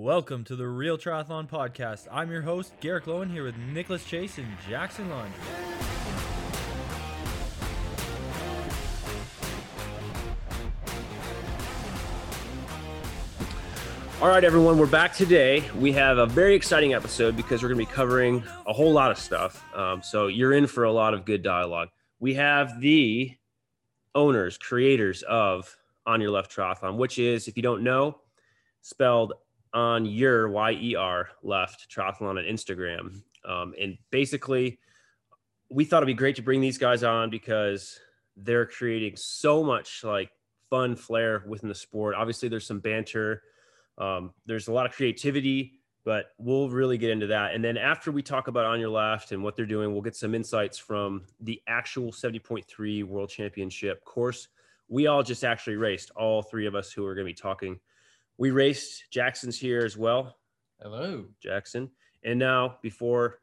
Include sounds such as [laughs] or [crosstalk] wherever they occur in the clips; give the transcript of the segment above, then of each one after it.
Welcome to the Real Triathlon Podcast. I'm your host, Garrick Loewen, here with Nicholas Chase and Jackson Lund. All right, everyone, we're back today. We have a very exciting episode because we're going to be covering a whole lot of stuff. Um, so you're in for a lot of good dialogue. We have the owners, creators of On Your Left Triathlon, which is, if you don't know, spelled on your Y E R left triathlon on Instagram. Um, and basically, we thought it'd be great to bring these guys on because they're creating so much like fun flair within the sport. Obviously, there's some banter, um, there's a lot of creativity, but we'll really get into that. And then after we talk about on your left and what they're doing, we'll get some insights from the actual 70.3 World Championship course. We all just actually raced, all three of us who are going to be talking we raced. Jackson's here as well. Hello, Jackson. And now, before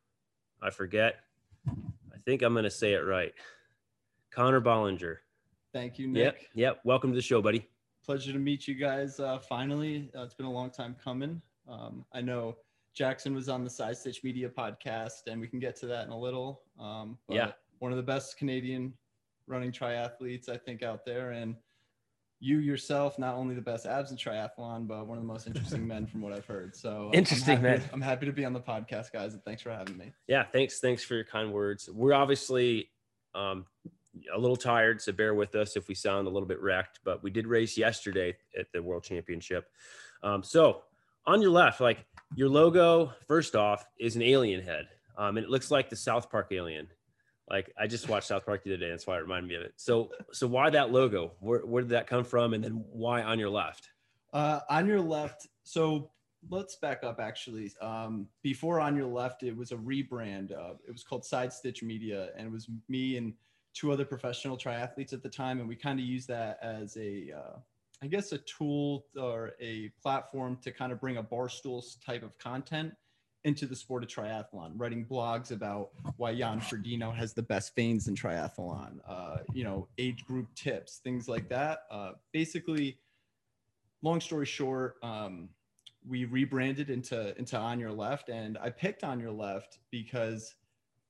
I forget, I think I'm going to say it right. Connor Bollinger. Thank you, Nick. Yep. Yep. Welcome to the show, buddy. Pleasure to meet you guys uh, finally. Uh, it's been a long time coming. Um, I know Jackson was on the Side Stitch Media podcast, and we can get to that in a little. Um, yeah. One of the best Canadian running triathletes, I think, out there. And you yourself not only the best abs in triathlon, but one of the most interesting [laughs] men from what I've heard. So interesting, I'm man. I'm happy to be on the podcast, guys, and thanks for having me. Yeah, thanks. Thanks for your kind words. We're obviously um, a little tired, so bear with us if we sound a little bit wrecked. But we did race yesterday at the World Championship. Um, so on your left, like your logo, first off, is an alien head, um, and it looks like the South Park alien. Like I just watched South Park the other day. That's why it reminded me of it. So, so why that logo? Where, where did that come from? And then why on your left? Uh, on your left. So let's back up actually. Um, before on your left, it was a rebrand. Uh, it was called Side Stitch Media, and it was me and two other professional triathletes at the time, and we kind of used that as a, uh, I guess, a tool or a platform to kind of bring a barstool type of content into the sport of triathlon, writing blogs about why Jan Frodeno has the best veins in triathlon, uh, you know, age group tips, things like that. Uh, basically, long story short, um, we rebranded into into On Your Left, and I picked On Your Left because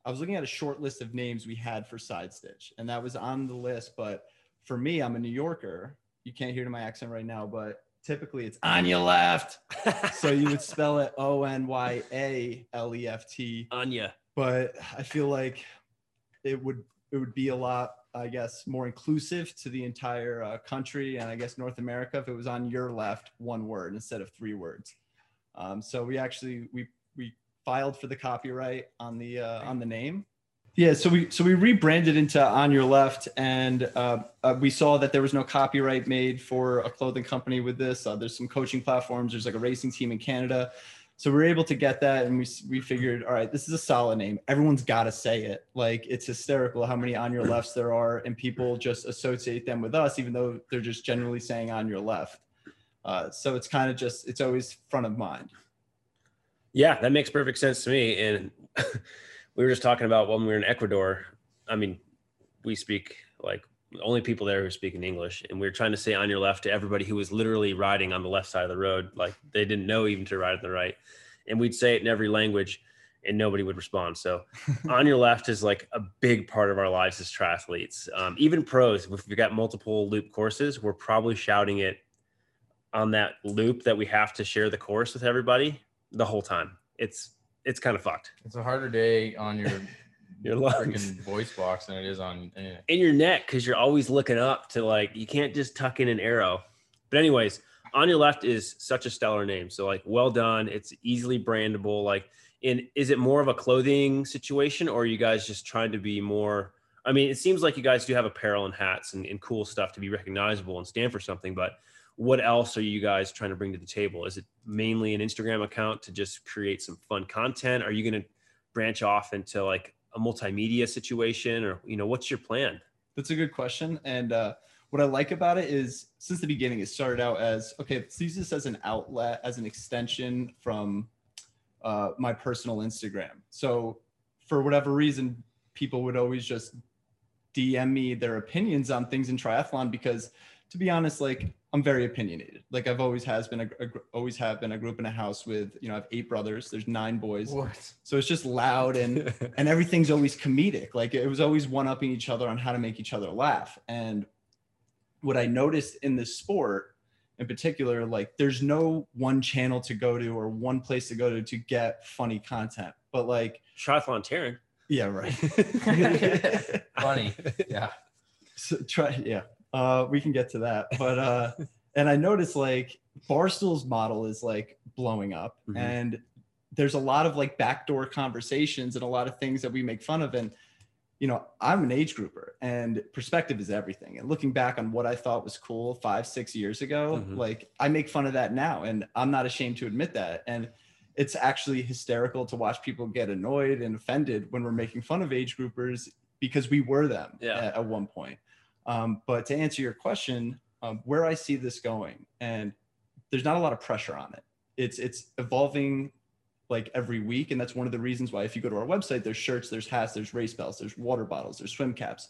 I was looking at a short list of names we had for Side Stitch, and that was on the list. But for me, I'm a New Yorker. You can't hear to my accent right now, but typically it's on your left. [laughs] so you would [laughs] spell it O N Y A L E F T. Anya. But I feel like it would it would be a lot, I guess, more inclusive to the entire uh, country and I guess North America if it was on your left, one word instead of three words. Um, so we actually we we filed for the copyright on the uh, on the name yeah, so we so we rebranded into On Your Left, and uh, uh, we saw that there was no copyright made for a clothing company with this. Uh, there's some coaching platforms. There's like a racing team in Canada, so we are able to get that, and we we figured, all right, this is a solid name. Everyone's got to say it. Like it's hysterical how many On Your Lefts there are, and people just associate them with us, even though they're just generally saying On Your Left. Uh, so it's kind of just it's always front of mind. Yeah, that makes perfect sense to me, and. [laughs] we were just talking about when we were in Ecuador. I mean, we speak like only people there who speak in English, and we were trying to say on your left to everybody who was literally riding on the left side of the road, like they didn't know even to ride on the right, and we'd say it in every language, and nobody would respond. So, [laughs] on your left is like a big part of our lives as triathletes. Um, even pros, if we've got multiple loop courses, we're probably shouting it on that loop that we have to share the course with everybody the whole time. It's it's kind of fucked. It's a harder day on your [laughs] your lungs. freaking voice box than it is on anything. in your neck because you're always looking up to like you can't just tuck in an arrow. But anyways, on your left is such a stellar name. So like well done. It's easily brandable. Like in is it more of a clothing situation or are you guys just trying to be more I mean, it seems like you guys do have apparel and hats and, and cool stuff to be recognizable and stand for something, but what else are you guys trying to bring to the table? Is it mainly an Instagram account to just create some fun content? Are you going to branch off into like a multimedia situation or, you know, what's your plan? That's a good question. And uh, what I like about it is since the beginning, it started out as okay, use this as an outlet, as an extension from uh, my personal Instagram. So for whatever reason, people would always just DM me their opinions on things in triathlon because to be honest, like I'm very opinionated. Like I've always has been a, a always have been. I grew up in a house with you know I have eight brothers. There's nine boys, What? so it's just loud and [laughs] and everything's always comedic. Like it was always one upping each other on how to make each other laugh. And what I noticed in this sport in particular, like there's no one channel to go to or one place to go to to get funny content. But like, Triathlon Taren. yeah, right. [laughs] [laughs] Funny. Yeah. so try yeah uh we can get to that but uh [laughs] and i noticed like barstool's model is like blowing up Mhm. and there's a lot of like backdoor conversations and a lot of things that we make fun of and you know i'm an age grouper and perspective is everything and looking back on what i thought was cool five six years ago Mhm. like i make fun of that now and i'm not ashamed to admit that and it's actually hysterical to watch people get annoyed and offended when we're making fun of age groupers because we were them Yeah. at, at one point um, but to answer your question, um, where I see this going, and there's not a lot of pressure on it. It's it's evolving like every week, and that's one of the reasons why if you go to our website, there's shirts, there's hats, there's race belts, there's water bottles, there's swim caps.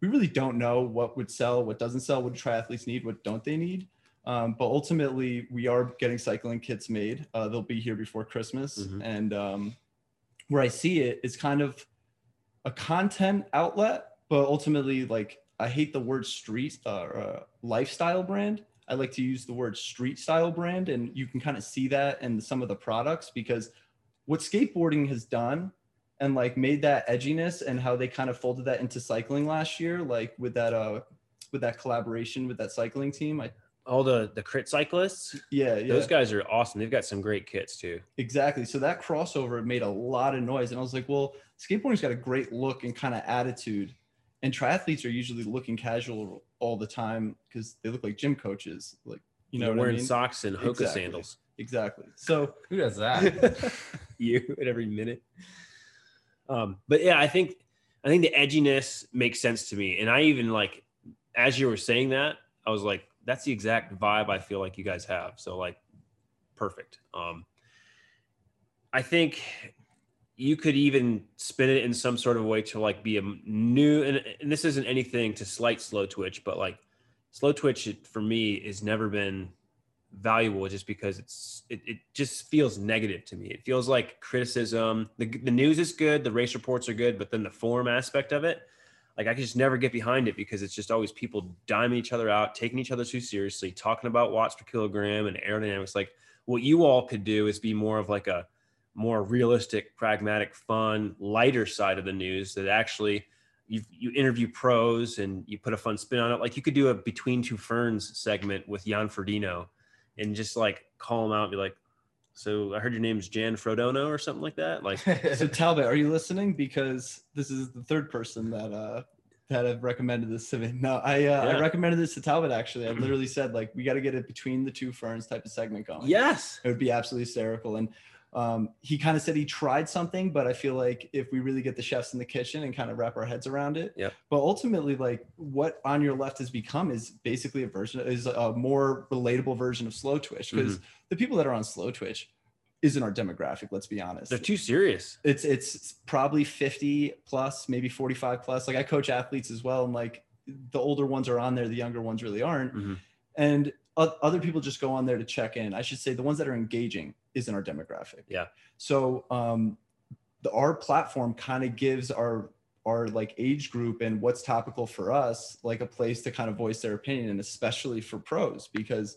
We really don't know what would sell, what doesn't sell, what triathletes need, what don't they need. Um, but ultimately, we are getting cycling kits made. Uh, they'll be here before Christmas, Mhm. and um, where I see it is kind of a content outlet, but ultimately, like I hate the word street uh, uh, lifestyle brand. I like to use the word street style brand, and you can kind of see that in some of the products because what skateboarding has done and like made that edginess and how they kind of folded that into cycling last year, like with that uh with that collaboration with that cycling team. I All the the crit cyclists. yeah yeah Those guys are awesome. They've got some great kits too. Exactly. So that crossover made a lot of noise. And I was like, well, skateboarding's got a great look and kind of attitude. And triathletes are usually looking casual all the time because they look like gym coaches. Like, you know, They're I wearing mean? socks and Hoka Exactly. sandals. Exactly. So [laughs] Who does that? [laughs] you at every minute. Um, but yeah, I think I think the edginess makes sense to me. And I even like as you were saying that, I was like, that's the exact vibe I feel like you guys have. So like perfect. Um I think you could even spin it in some sort of way to like be a new and, and this isn't anything to slight slow twitch, but like slow twitch for me has never been valuable just because it's it, it just feels negative to me. It feels like criticism. The, the news is good, the race reports are good, but then the form aspect of it, like I can just never get behind it because it's just always people diming each other out, taking each other too seriously, talking about watts per kilogram and aerodynamics. Like what you all could do is be more of like a more realistic, pragmatic, fun, lighter side of the news that actually you you interview pros and you put a fun spin on it. Like you could do a between two ferns segment with Jan Ferdino and just like call him out and be like, so I heard your name's Jan Frodeno or something like that. Like, [laughs] so Talbot, are you listening? Because this is the third person that uh that have recommended this to me. No, I uh, Yeah. I recommended this to Talbot actually. I [clears throat] literally said like we got to get it between the two ferns type of segment going. yes, it would be absolutely hysterical. And um, he kind of said he tried something, but I feel like if we really get the chefs in the kitchen and kind of wrap our heads around it, yeah. But ultimately, like what on your left has become is basically a version is a more relatable version of slow twitch because the people that are on slow twitch isn't our demographic. Let's be honest. they're too serious. it's it's probably 50 plus, maybe 45 plus. Like I coach athletes as well, and like the older ones are on there, the younger ones really aren't Mhm. and other people just go on there to check in. I should say the ones that are engaging isn't our demographic. Yeah. So um, the our platform kind of gives our our like age group and what's topical for us like a place to kind of voice their opinion, and especially for pros because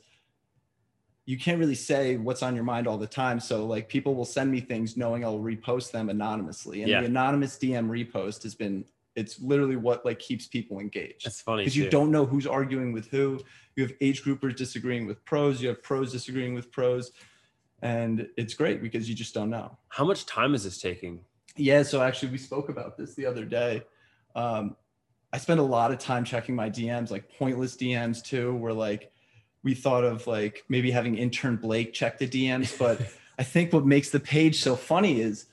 you can't really say what's on your mind all the time. So like people will send me things knowing I'll repost them anonymously, and Yeah. the anonymous DM repost has been it's literally what like keeps people engaged That's funny because you don't know who's arguing with who. You have age groupers disagreeing with pros. You have pros disagreeing with pros, and it's great because you just don't know. How much time is this taking? Yeah. So actually, we spoke about this the other day. Um, I spend a lot of time checking my DMs, like pointless DMs too, where like we thought of like maybe having intern Blake check the DMs, but [laughs] I think what makes the page so funny is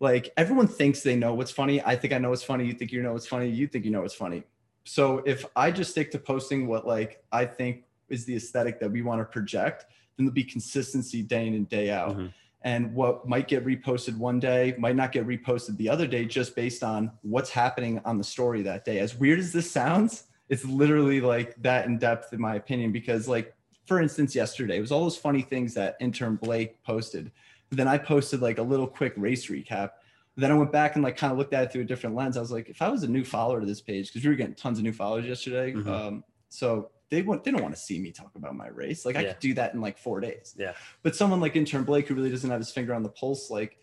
like everyone thinks they know what's funny. I think I know what's funny. You think you know what's funny. You think you know what's funny. So if I just stick to posting what like I think is the aesthetic that we want to project, then there'll be consistency day in and day out. Mhm. And what might get reposted one day might not get reposted the other day just based on what's happening on the story that day. As weird as this sounds, it's literally like that in depth in my opinion because like for instance yesterday it was all those funny things that intern blake posted but then i posted like a little quick race recap then i went back and like kind of looked at it through a different lens i was like if i was a new follower to this page because we were getting tons of new followers yesterday Mhm. um, so they want they don't want to see me talk about my race like i Yeah. could do that in like four days Yeah. but someone like intern blake who really doesn't have his finger on the pulse like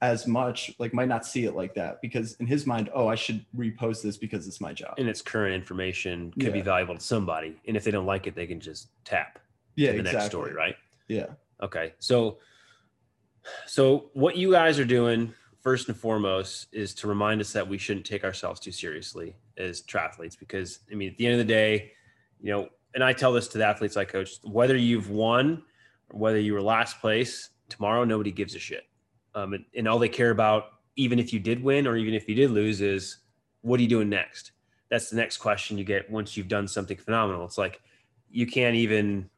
as much like might not see it like that because in his mind oh i should repost this because it's my job And its current information could be valuable to somebody. And if they don't like it, they can just tap yeah the exactly. next story, right? yeah Okay. So so what you guys are doing first and foremost is to remind us that we shouldn't take ourselves too seriously as triathletes because I mean at the end of the day, you know, and I tell this to the athletes I coach, whether you've won or whether you were last place, tomorrow nobody gives a shit. Um, and, and all they care about, even if you did win or even if you did lose, is what are you doing next? That's the next question you get once you've done something phenomenal. It's like you can't even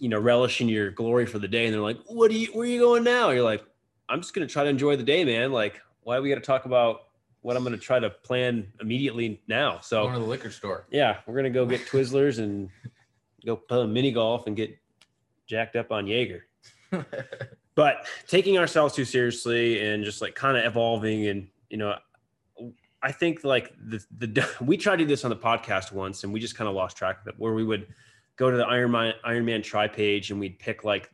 you know, relish in your glory for the day. And they're like, what do you, where are you going now? You're like, I'm just going to try to enjoy the day, man. Like, why do we got to talk about what I'm going to try to plan immediately now? Going So to the liquor store. yeah, we're going to go get Twizzlers and go play mini golf and get jacked up on Jaeger. [laughs] But taking ourselves too seriously and just like kind of evolving and, you know, I think like the, the, [laughs] we tried to do this on the podcast once and we just kind of lost track of it where we would go to the Iron Man, Iron Man try page and we'd pick like,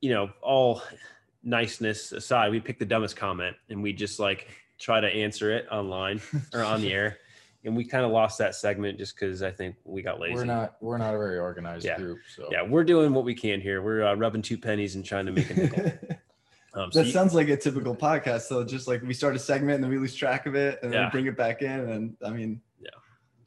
you know, all niceness aside, we'd pick the dumbest comment and we'd just like try to answer it online [laughs] or on the air. And we kind of lost that segment just because I think we got lazy. We're not we're not a very organized Yeah. group. So Yeah, we're doing what we can here. We're uh, rubbing two pennies and trying to make a nickel. [laughs] Um, so that you- sounds like a typical podcast. So just like we start a segment and then we lose track of it and then Yeah. we bring it back in. And I mean, Yeah.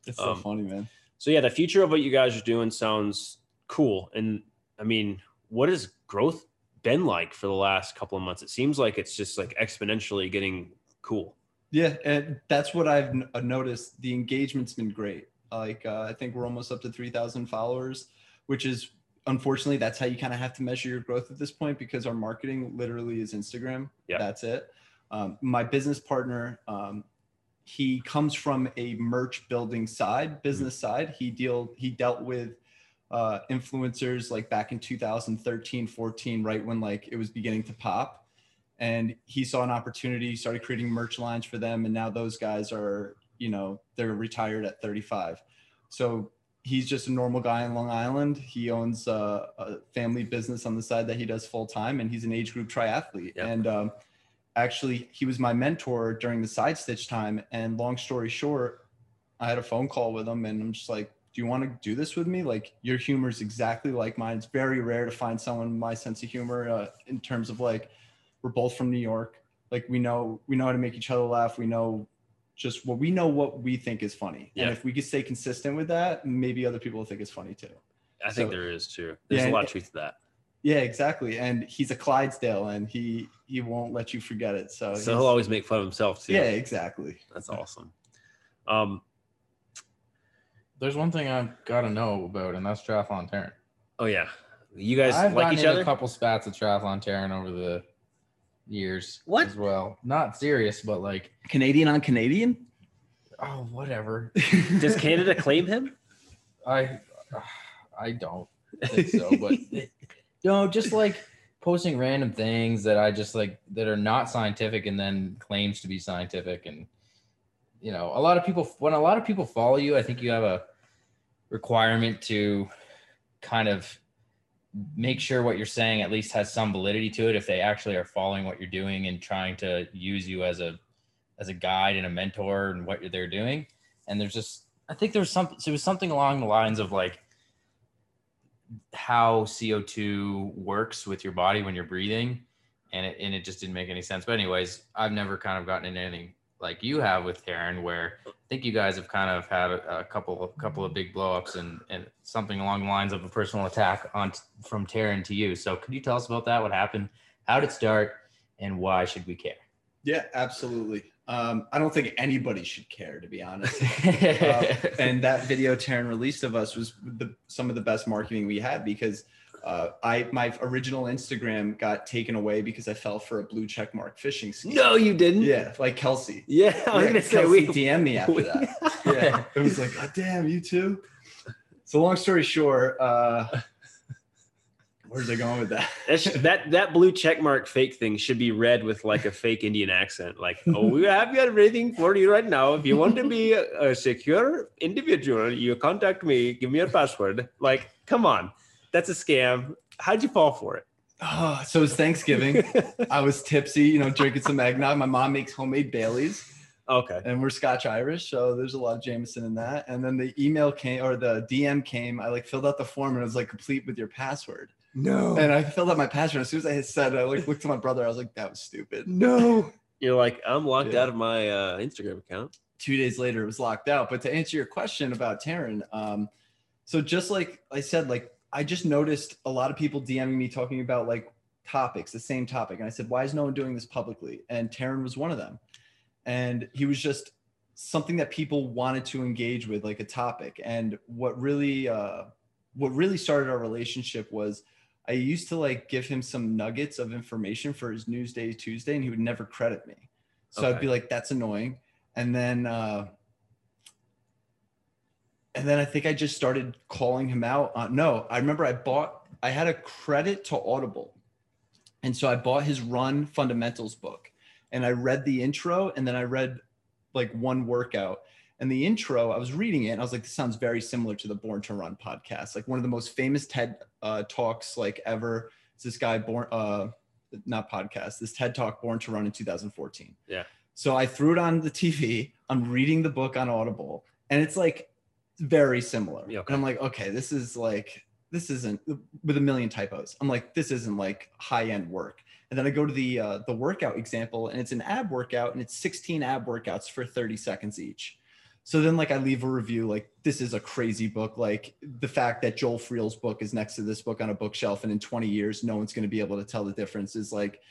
it's so Um, funny, man. so yeah, the future of what you guys are doing sounds cool. And I mean, what has growth been like for the last couple of months? It seems like it's just like exponentially getting cool. Yeah, and that's what I've uh, noticed. The engagement's been great. Like uh, I think we're almost up to three thousand followers, which is unfortunately that's how you kind of have to measure your growth at this point because our marketing literally is Instagram. Yeah. that's it. Um, my business partner, um, he comes from a merch building side, business side. He deal he dealt with uh, influencers like back in 2013, 14, right when like it was beginning to pop. And he saw an opportunity started creating merch lines for them and now those guys are you know they're retired at 35 so he's just a normal guy in long island. He owns uh, a family business on the side that he does full time and he's an age group triathlete. Yeah. and um, actually he was my mentor during the side stitch time. And long story short i had a phone call with him and i'm just like do you want to do this with me like your humor is exactly like mine it's very rare to find someone my sense of humor uh, in terms of like we're both from New York. Like we know we know how to make each other laugh. We know just what we know what we think is funny. Yeah. And if we could stay consistent with that, maybe other people will think it's funny too. I think So- there is too. There's Yeah, a lot of truth to that. Yeah, exactly. And he's a Clydesdale and he he won't let you forget it. So, So he'll always make fun of himself too. Yeah, exactly. That's awesome. Um, There's one thing I've got to know about, and that's triathlon Taren. oh yeah, you guys I've like each other? a couple spats of triathlon Taren over the years. What? as well? Not serious, but like, Canadian on Canadian? oh, whatever. [laughs] Does Canada claim him? I uh, I don't think so, but [laughs] no, just like posting random things that I just like that are not scientific and then claims to be scientific and you know, a lot of people when a lot of people follow you, I think you have a requirement to kind of make sure what you're saying at least has some validity to it if they actually are following what you're doing and trying to use you as a as a guide and a mentor and what they're doing. And there's just i think there's some so it was something along the lines of like how co2 works with your body when you're breathing. And it, and it just didn't make any sense. But anyways i've never kind of gotten into anything like you have with Taren, where I think you guys have kind of had a, a couple of couple of big blowups and and something along the lines of a personal attack on from Taren to you. So could you tell us about that? What happened? How did it start? And why should we care? Yeah, absolutely. Um, I don't think anybody should care, to be honest. [laughs] Uh, and that video Taren released of us was the, some of the best marketing we had because Uh, I my original Instagram got taken away because I fell for a blue check mark phishing scheme. No, you didn't. Yeah, like Kelsey. Yeah, I was Yeah, gonna say Kelsey we. DM me after that. [laughs] yeah, it was like, oh, damn, you too. So long story short, uh, where's I going with that? That, that blue check mark fake thing should be read with like a fake Indian accent. Like, oh, we have everything for you right now. If you want to be a, a secure individual, you contact me. Give me your password. Like, come on, that's a scam. How'd you fall for it? Oh, so it was Thanksgiving. [laughs] I was tipsy, you know, drinking some eggnog. My mom makes homemade Baileys. okay. and we're Scotch Irish, so there's a lot of Jameson in that. And then the email came or the DM came. I like filled out the form and it was like complete with your password. No. And I filled out my password. As soon as I hit send, I like looked at my brother. I was like, that was stupid. No. [laughs] You're like, I'm locked Yeah. out of my uh, Instagram account. Two days later, it was locked out. But to answer your question about Taren, um, so just like I said, like I just noticed a lot of people DMing me talking about like topics, the same topic. And I said, why is no one doing this publicly? And Taren was one of them. And he was just something that people wanted to engage with, like a topic. And what really, uh, what really started our relationship was I used to like give him some nuggets of information for his Newsday Tuesday, and he would never credit me. So I'd be like, "That's annoying," and then, uh, and then I think I just started calling him out. On, no, I remember I bought, I had a credit to Audible, and so I bought his Run Fundamentals book, and I read the intro, and then I read like one workout. And the intro, I was reading it, and I was like, "This sounds very similar to the Born to Run podcast, like one of the most famous TED uh, talks like ever." It's this guy born, uh, not podcast, this TED talk, Born to Run in 2014. Yeah. So I threw it on the TV. I'm reading the book on Audible, and it's like very similar. Yeah, okay. And I'm like, okay, this is like this isn't with a million typos. I'm like, this isn't like high end work. And then I go to the uh, the workout example, and it's an ab workout, and it's 16 ab workouts for 30 seconds each. So then, like, I leave a review, like, this is a crazy book. Like, the fact that Joe Friel's book is next to this book on a bookshelf, and in 20 years, no one's going to be able to tell the difference is like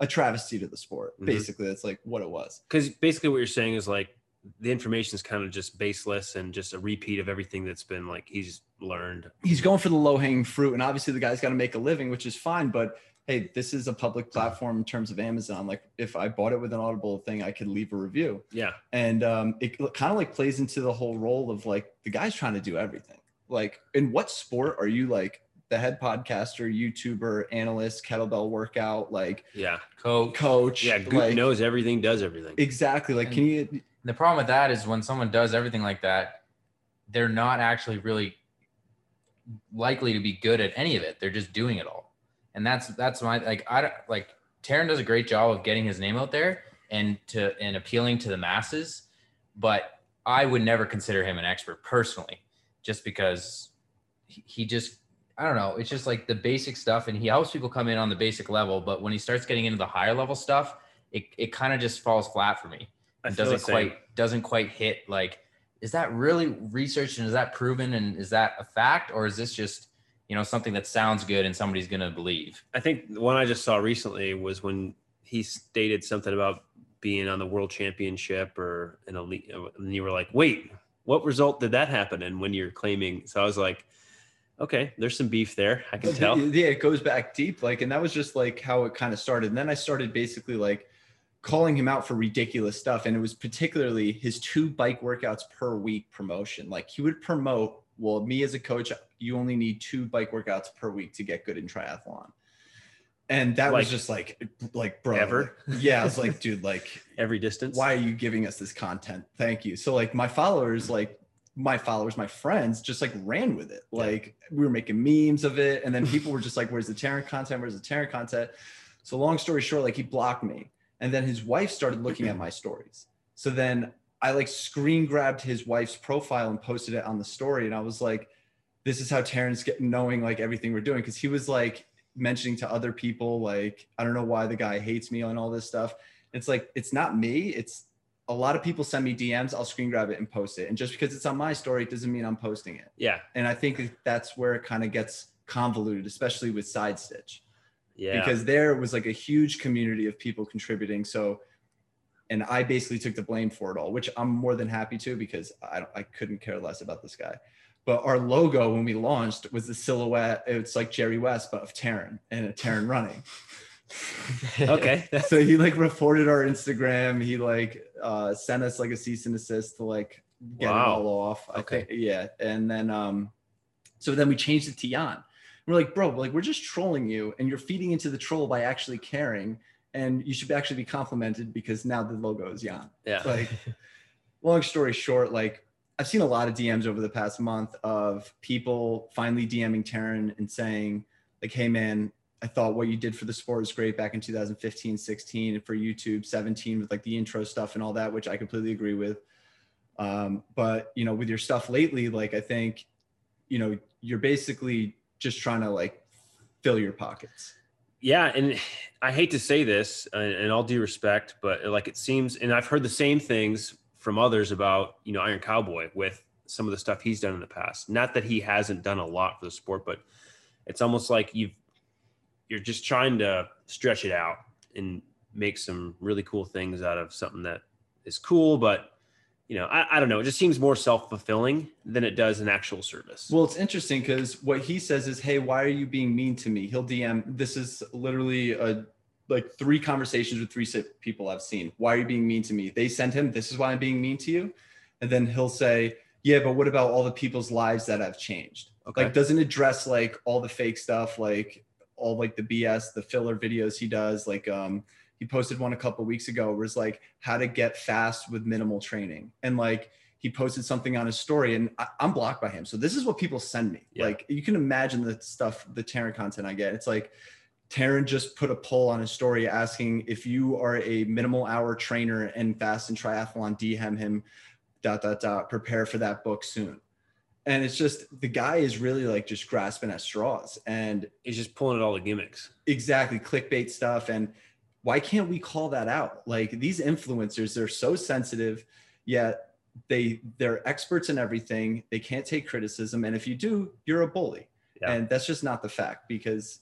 a travesty to the sport. Mhm. Basically, that's like what it was. Because basically, what you're saying is like the information is kind of just baseless and just a repeat of everything that's been like he's learned. He's going for the low hanging fruit, and obviously, the guy's got to make a living, which is fine. But hey, this is a public platform in terms of Amazon. Like, if I bought it with an Audible thing, I could leave a review. Yeah. and um, it kind of like plays into the whole role of like the guy's trying to do everything. Like, in what sport are you like the head podcaster, YouTuber, analyst, kettlebell workout, like Yeah. Coach. coach? Yeah. Goop like, knows everything, does everything. exactly. Like, can you? The problem with that is when someone does everything like that, they're not actually really likely to be good at any of it. They're just doing it all. And that's that's my like I don't like Taren does a great job of getting his name out there and to and appealing to the masses, but I would never consider him an expert personally, just because he, just I don't know. It's just like the basic stuff, and he helps people come in on the basic level. But when he starts getting into the higher level stuff, it, it kind of just falls flat for me I and doesn't same. quite doesn't quite hit like is that really researched and is that proven and is that a fact or is this just you know something that sounds good and somebody's gonna believe I think the one I just saw recently was when he stated something about being on the world championship or an elite, and you were like, wait, what result did that happen? And when you're claiming, so I was like, okay, there's some beef there. I can tell. Yeah, it goes back deep. Like, and that was just like how it kind of started. And then I started basically like calling him out for ridiculous stuff. And it was particularly his two bike workouts per week promotion. Like he would promote, well, me as a coach, you only need two bike workouts per week to get good in triathlon. And that Like, was just like, like, bro, ever? yeah. I was like, dude, like, [laughs] Every distance. why are you giving us this content? Thank you. So like my followers, like my followers, my friends just like ran with it. Like we were making memes of it. And then people were just like, where's the Taren content? Where's the Taren content? So long story short, like he blocked me. And then his wife started looking at my stories. So then I like screen grabbed his wife's profile and posted it on the story. And I was like, this is how Terrence get knowing like everything we're doing. Cause he was like mentioning to other people, like, I don't know why the guy hates me on all this stuff. It's like, it's not me. It's a lot of people send me DMs. I'll screen grab it and post it. And just because it's on my story, it doesn't mean I'm posting it. Yeah. And I think that's where it kind of gets convoluted, especially with Side Stitch Yeah. because there was like a huge community of people contributing. So, and I basically took the blame for it all, which I'm more than happy to because I, I couldn't care less about this guy. But our logo when we launched was the silhouette. It's like Jerry West, but of Taren and a Taren running. [laughs] Okay. [laughs] so he like reported our Instagram. He like uh, sent us like a cease and desist to like get it all off. I Okay. think, yeah. And then um, so then we changed it to Jan. We're like, bro, like we're just trolling you, and you're feeding into the troll by actually caring, and you should actually be complimented because now the logo is Jan. yeah. Like, [laughs] long story short, like I've seen a lot of DMs over the past month of people finally DMing Taren and saying, like, hey man, I thought what you did for the sport was great back in 2015, 16, and for YouTube, 17 with like the intro stuff and all that, which I completely agree with. Um, but you know, with your stuff lately, like I think, you know, you're basically just trying to like fill your pockets. Yeah, and [sighs] I hate to say this, and, all due respect, but like it seems, and I've heard the same things from others about you know Iron Cowboy with some of the stuff he's done in the past. Not that he hasn't done a lot for the sport, but it's almost like you've you're just trying to stretch it out and make some really cool things out of something that is cool, but you know, I, I don't know. It just seems more self fulfilling than it does an actual service. Well, it's interesting because what he says is, "Hey, why are you being mean to me?" He'll DM. This is literally a like three conversations with three people I've seen. Why are you being mean to me? They send him, "This is why I'm being mean to you," and then he'll say, "Yeah, but what about all the people's lives that have changed?" okay. Like, doesn't address like all the fake stuff, like all like the BS, the filler videos he does. Like, um, he posted one a couple weeks ago where it's like how to get fast with minimal training, and like he posted something on his story, and I, I'm blocked by him. So this is what people send me. Yeah. Like, you can imagine the stuff, the Taren content I get. It's like. Taren just put a poll on his story asking if you are a minimal hour trainer and fast and triathlon, DM him, dot, dot, dot, prepare for that book soon and it's just the guy is really like just grasping at straws and he's just pulling at all the gimmicks. exactly clickbait stuff and why can't we call that out? Like these influencers they're so sensitive yet they they're experts in everything. They can't take criticism. And if you do you're a bully. Yeah. and that's just not the fact because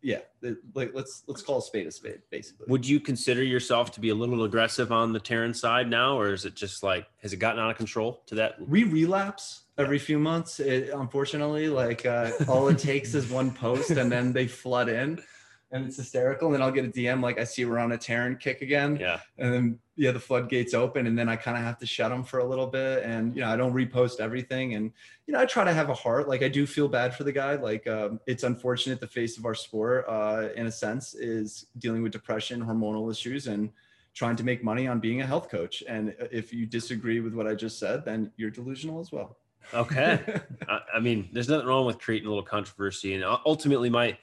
yeah it- like let's let's call a spade a spade basically. Would you consider yourself to be a little aggressive on the Taren side now, or is it just like has it gotten out of control to that? we relapse every few months it, unfortunately. Like uh, all it takes is one post and then they flood in and it's hysterical and then i'll get a dm like i see we're on a Taren kick again. Yeah, and then yeah the floodgates open and then i kind of have to shut them for a little bit and you know i don't repost everything and you know i try to have a heart. Like i do feel bad for the guy. Like um, it's unfortunate the face of our sport uh, in a sense is dealing with depression hormonal issues and trying to make money on being a health coach. And if you disagree with what i just said then you're delusional as well. Okay. [laughs] I, I mean, there's nothing wrong with creating a little controversy, and ultimately, my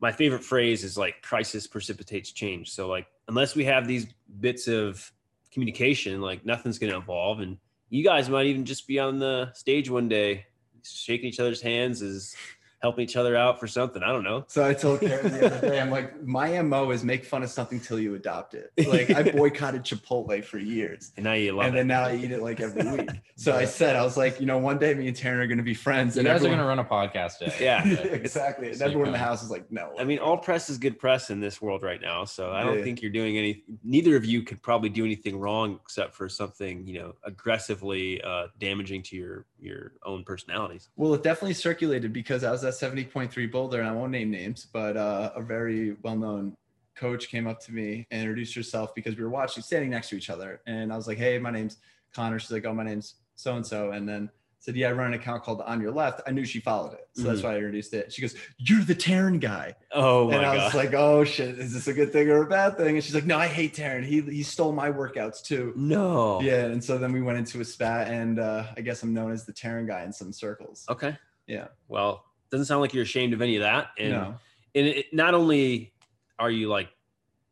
my favorite phrase is like crisis precipitates change. So like, unless we have these bits of communication, like nothing's going to evolve, and you guys might even just be on the stage one day, shaking each other's hands as helping each other out for something. I don't know. So I told Karen the other day, I'm [laughs] like, my MO is make fun of something till you adopt it. [laughs] Like I boycotted Chipotle for years. And now you love and it. then now I eat it like every week. [laughs] So I said, I was like, you know, one day me and Taren are gonna be friends. You and guys are gonna run a podcast today. Yeah. exactly. And everyone in the house is like, no. I mean, all press is good press in this world right now. So I don't Yeah. think you're doing any. Neither of you could probably do anything wrong except for something you know aggressively uh, damaging to your your own personalities. Well, it definitely circulated because I was at 70.3 Boulder, and I won't name names, but uh, a very well-known coach came up to me and introduced herself because we were watching, standing next to each other, and I was like, "Hey, my name's Connor." She's like, "Oh, my name's so and so," and then said, "Yeah, I run an account called On Your Left." I knew she followed it, so that's Mhm. why I introduced it. She goes, "You're the Taren guy," Oh my and I god! was like, "Oh shit, is this a good thing or a bad thing?" And she's like, "No, I hate Taren. He he stole my workouts too." no. Yeah, and so then we went into a spat, and uh, I guess I'm known as the Taren guy in some circles. Okay. Yeah. Well, doesn't sound like you're ashamed of any of that. And no. and it, not only are you like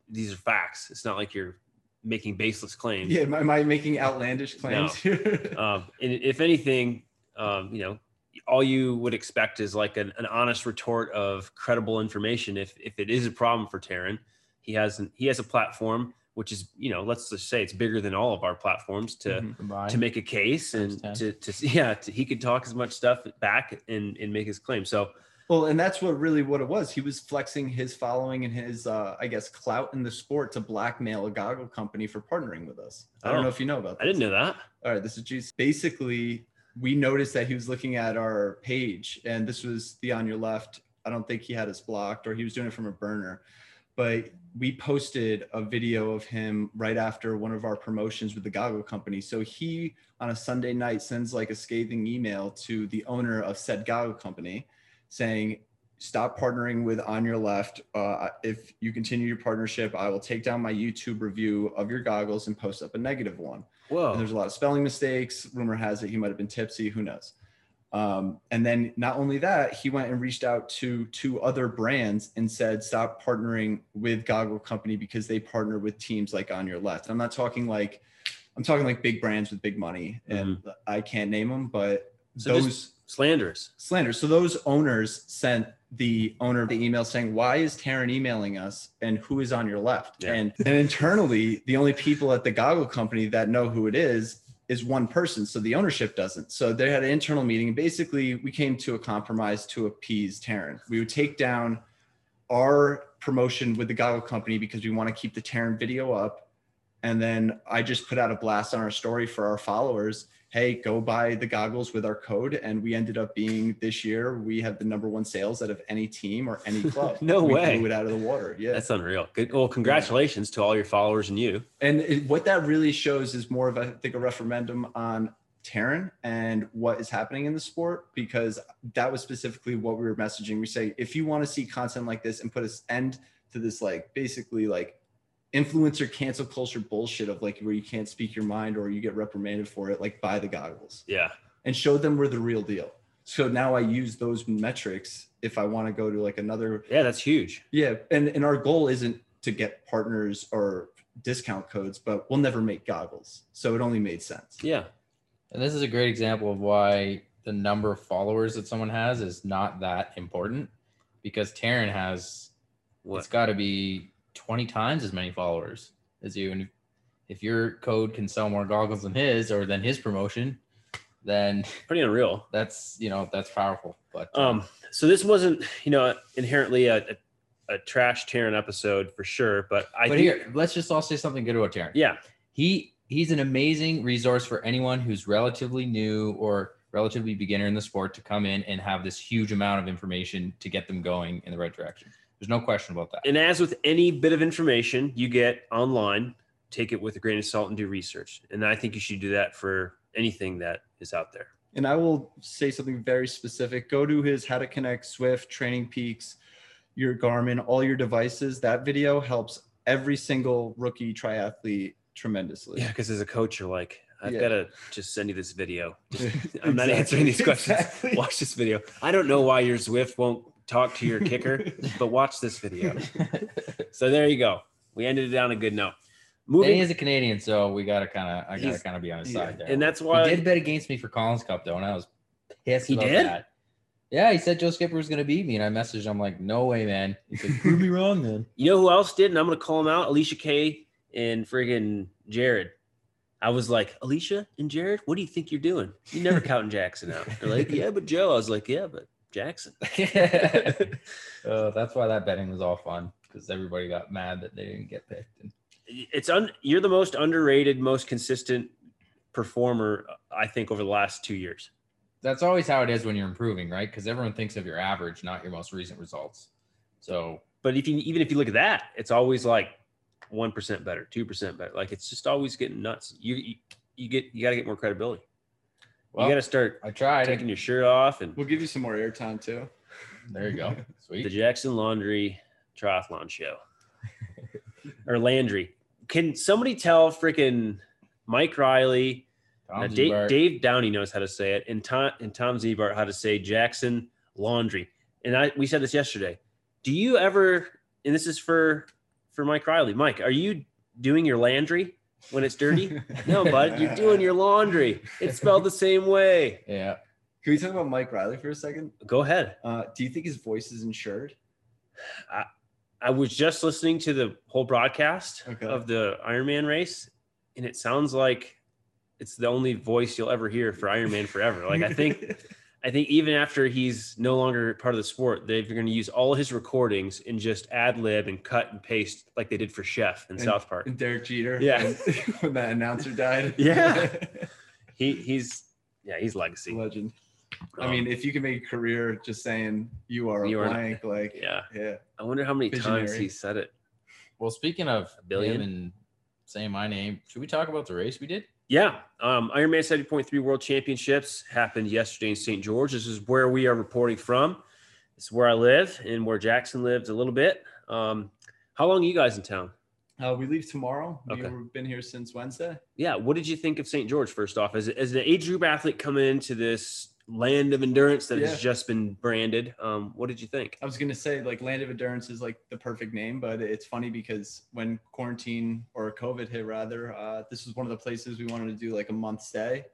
these are facts. It's not like you're making baseless claims. Yeah, am I, making outlandish claims here? [laughs] um, and if anything, um, you know, all you would expect is like an, an honest retort of credible information. If if it is a problem for Taren, he has an, he has a platform which is you know let's just say it's bigger than all of our platforms to Mhm. To make a case and to to [laughs] yeah to, he could talk as much stuff back and and make his claim. So well, and that's what really what it was. He was flexing his following and his, uh, I guess, clout in the sport to blackmail a goggle company for partnering with us. I don't Oh. know if you know about. That. I didn't know that. All right, this is juice. Basically, we noticed that he was looking at our page, and this was the on your left. I don't think he had us blocked, or he was doing it from a burner. But we posted a video of him right after one of our promotions with the goggle company. So he on a Sunday night sends like a scathing email to the owner of said goggle company saying, stop partnering with on your left. Uh, if you continue your partnership, I will take down my YouTube review of your goggles and post up a negative one. Whoa. And there's a lot of spelling mistakes. Rumor has it he might have been tipsy. Who knows? Um, and then not only that, he went and reached out to two other brands and said, stop partnering with Goggle Company because they partner with teams like On Your Left. I'm not talking like, I'm talking like big brands with big money, and I can't name them, but So those slanders, slanders. So those owners sent the owner of the email saying, "Why is Taren emailing us? And who is on your left?" Yeah. And and internally, the only people at the goggle company that know who it is is one person. So the ownership doesn't. So they had an internal meeting, and basically we came to a compromise to appease Taren. We would take down our promotion with the goggle company because we want to keep the Taren video up. And then I just put out a blast on our story for our followers. Hey, go buy the goggles with our code. And we ended up being this year, we have the number one sales out of any team or any club. [laughs] No we way. Blew it out of the water. Yeah. That's unreal. Good. Well, congratulations to all your followers and you. and it, what that really shows is more of, I think, a referendum on Taren and what is happening in the sport because that was specifically what we were messaging. We say, if you want to see content like this and put an end to this, like basically like influencer cancel culture bullshit of like where you can't speak your mind or you get reprimanded for it, like buy the goggles Yeah. and show them we're the real deal. So now I use those metrics if I want to go to like another Yeah, that's huge. yeah, and and our goal isn't to get partners or discount codes, but we'll never make goggles. So it only made sense. Yeah. And this is a great example of why the number of followers that someone has is not that important because Taren has What? it's got to be 20 times as many followers as you. And if your code can sell more goggles than his or than his promotion, then [laughs] Pretty unreal. that's, you know, that's powerful. But Um, so this wasn't, you know, inherently a, a, a trash Taren episode for sure, but I but think, here, let's just all say something good about Taren. yeah, he he's an amazing resource for anyone who's relatively new or relatively beginner in the sport to come in and have this huge amount of information to get them going in the right direction. There's no question about that. and as with any bit of information you get online, take it with a grain of salt and do research. And I think you should do that for anything that is out there. And I will say something very specific. Go to his How to Connect Zwift, Training Peaks, your Garmin, all your devices. That video helps every single rookie triathlete tremendously. Yeah, because as a coach, you're like, I've Yeah. got to just send you this video. Just, [laughs] I'm not answering these questions. Exactly. [laughs] Watch this video. I don't know why your Zwift won't talk to your kicker, [laughs] but watch this video. So there you go. We ended it on a good note. Danny Moving, is a Canadian, so we gotta kind of I gotta kind of be on his yeah, side there. and that's why he did bet against me for Collins Cup though, and I was pissed. He about did? That. Yeah, he said Joe Skipper was gonna beat me, and I messaged him like, "No way, man." He said, "Prove me wrong, then." you know who else did, and I'm gonna call him out: Alicia Kaye and friggin' Jared. I was like, Alicia and Jared, what do you think you're doing? You're never counting Jackson out. They're like, yeah, but Joe. I was like, yeah, but Jackson. uh, [laughs] [laughs] that's why that betting was all fun because everybody got mad that they didn't get picked. And it's un, you're the most underrated, most consistent performer, I think, over the last two years. that's always how it is when you're improving, right? Because everyone thinks of your average, not your most recent results. So But if you even if you look at that, it's always like one percent better, two percent better. Like it's just always getting nuts. You you, you get you got to get more credibility. Well, you got to start I tried. taking your shirt off and We'll give you some more airtime too. There you go. [laughs] the Jackson Laundry Triathlon Show [laughs] or Landry. Can somebody tell freaking Mike Riley? Tom Now, Dave, Dave Downey knows how to say it, and Tom and Tom Zebart how to say Jackson Laundry. And I we said this yesterday. Do you ever? And this is for for Mike Riley. Mike, are you doing your laundry when it's dirty? [laughs] no, bud, you're doing your laundry. It's spelled the same way. Yeah. Can we talk about Mike Riley for a second? Go ahead. Uh, do you think his voice is insured? I was just listening to the whole broadcast Okay. of the Ironman race, and it sounds like it's the only voice you'll ever hear for Ironman forever. Like I think [laughs] I think even after he's no longer part of the sport, they're going to use all his recordings and just ad lib and cut and paste like they did for Chef in And- South Park. And Derek Jeter. Yeah. when- [laughs] when that announcer died. [laughs] Yeah. [laughs] He he's Yeah, he's legacy. legend. I Um, mean, if you can make a career just saying you are You a are- blank, like yeah. yeah, I wonder how many times he said it. Well, speaking of billion? him and saying my name, should we talk about the race we did? Yeah, um, Ironman 70.3 World Championships happened yesterday in St. George. This is where we are reporting from. This is where I live and where Jackson lived a little bit. Um, how long are you guys in town? uh, we leave tomorrow. Okay. We've been here since Wednesday. Yeah, what did you think of St. George first off? As, as an age group athlete coming into this land of endurance that Yeah. has just been branded, um, what did you think? I was gonna say like Land of Endurance is like the perfect name, but it's funny because when quarantine or COVID hit, rather, uh, this was one of the places we wanted to do like a month stay,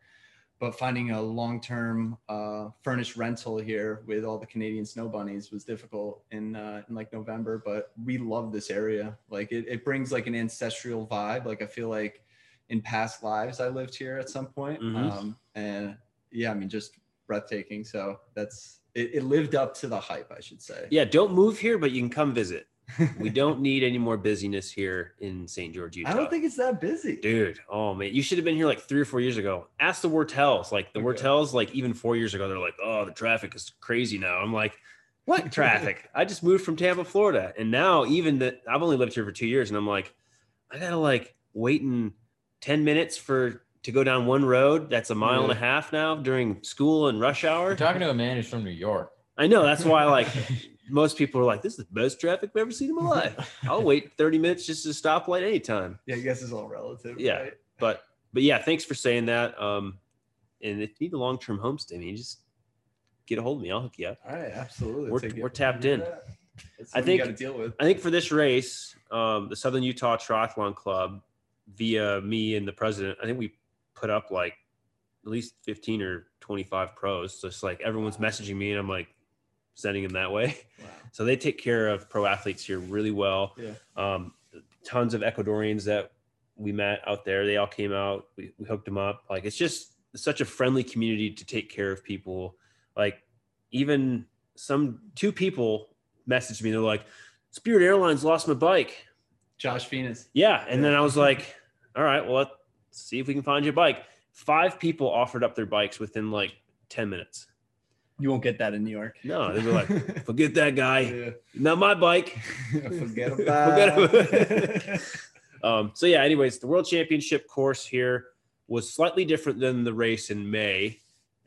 but finding a long-term uh, furnished rental here with all the Canadian snow bunnies was difficult in uh, in like November. But we love this area. Like it, it brings like an ancestral vibe. Like I feel like in past lives I lived here at some point. Mhm. Um, and yeah, I mean just breathtaking. So that's it, it lived up to the hype, I should say. Yeah, don't move here, but you can come visit. [laughs] We don't need any more busyness here in St. George, Utah. I don't think it's that busy. Dude, oh man, you should have been here like three or four years ago. Ask the Wortels. Like the Okay. Wartels, like even four years ago, they're like, oh, the traffic is crazy now. I'm like, what [laughs] traffic? I just moved from Tampa, Florida. And now even that I've only lived here for two years, and I'm like, I gotta like wait in 10 minutes for to go down one road that's a mile and a half now during school and rush hour. We're talking to a man who's from New York. I know that's why like [laughs] most people are like, this is the best traffic I've ever seen in my life. I'll wait 30 minutes just to stoplight anytime. Yeah, I guess it's all relative. Yeah. right? but but yeah, thanks for saying that. Um, and if you need a long term homestay, man, you just get a hold of me. I'll hook you up. All right, absolutely. We're- we're tapped in. I think- you deal with. I think for this race, um, the Southern Utah Triathlon Club, via me and the president, I think we put up like at least 15 or 25 pros. So it's like everyone's messaging me, and I'm like sending them that way. Wow. [laughs] So they take care of pro athletes here really well. Yeah. Um, tons of Ecuadorians that we met out there. They all came out. We, we hooked them up. Like it's just such a friendly community to take care of people. Like even some two people messaged me. They're like, Spirit Airlines lost my bike. Josh Venus. Yeah. And then I was like, all right, well, see if we can find your bike. Five people offered up their bikes within like 10 minutes. You won't get that in New York. No, they were like, [laughs] forget that guy. yeah. Not my bike. [laughs] [laughs] Forget about it. Um, so yeah, anyways, the world championship course here was slightly different than the race in May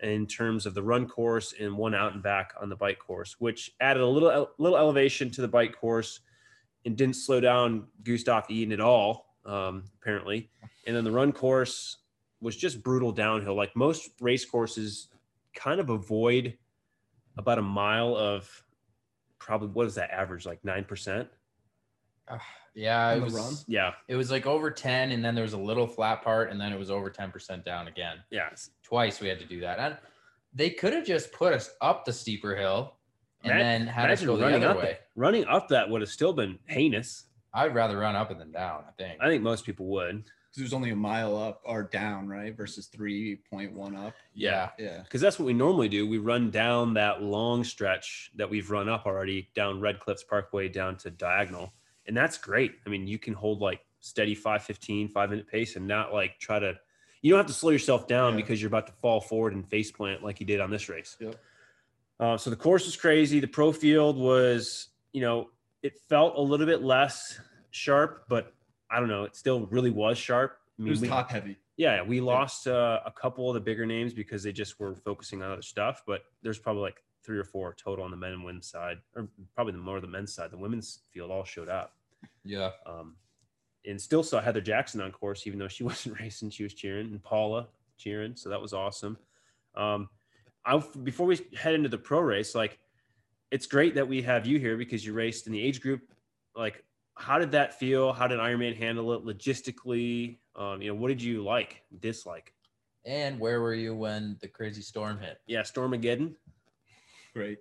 in terms of the run course and one out and back on the bike course, which added a little little elevation to the bike course and didn't slow down Gustav Iden at all, um, apparently. And then the run course was just brutal downhill. Like most race courses, kind of avoid about a mile of probably what is that average like nine percent? Yeah, it was. run? Yeah, It was like over ten, and then there was a little flat part, and then it was over ten percent down again. yeah. Twice we had to do that, and they could have just put us up the steeper hill, and Ima- then had us go the other up way. it. Running up that would have still been heinous. I'd rather run up and then down. I think. I think most people would. Because it was only a mile up or down, right? Versus 3.1 up. yeah. Yeah. Because that's what we normally do. We run down that long stretch that we've run up already down Red Cliffs Parkway down to Diagonal. And that's great. I mean, you can hold like steady 515, five minute pace and not like try to, you don't have to slow yourself down Yeah. because you're about to fall forward and face plant like you did on this race. Yep. Uh, so the course was crazy. The pro field was, you know, it felt a little bit less sharp, but I don't know. It still really was sharp. I It was we- top heavy. yeah, we lost uh, a couple of the bigger names because they just were focusing on other stuff. But there's probably like three or four total on the men and women's side, or probably the more the men's side. The women's field all showed up, Yeah. um, and still saw Heather Jackson on course, even though she [laughs] wasn't racing. She was cheering, and Paula cheering, so that was awesome. Um, I before we head into the pro race, like it's great that we have you here because you raced in the age group. Like, how did that feel? How did Ironman handle it logistically? Um, you know, what did you like, dislike? And where were you when the crazy storm hit? Yeah, Stormageddon. Great.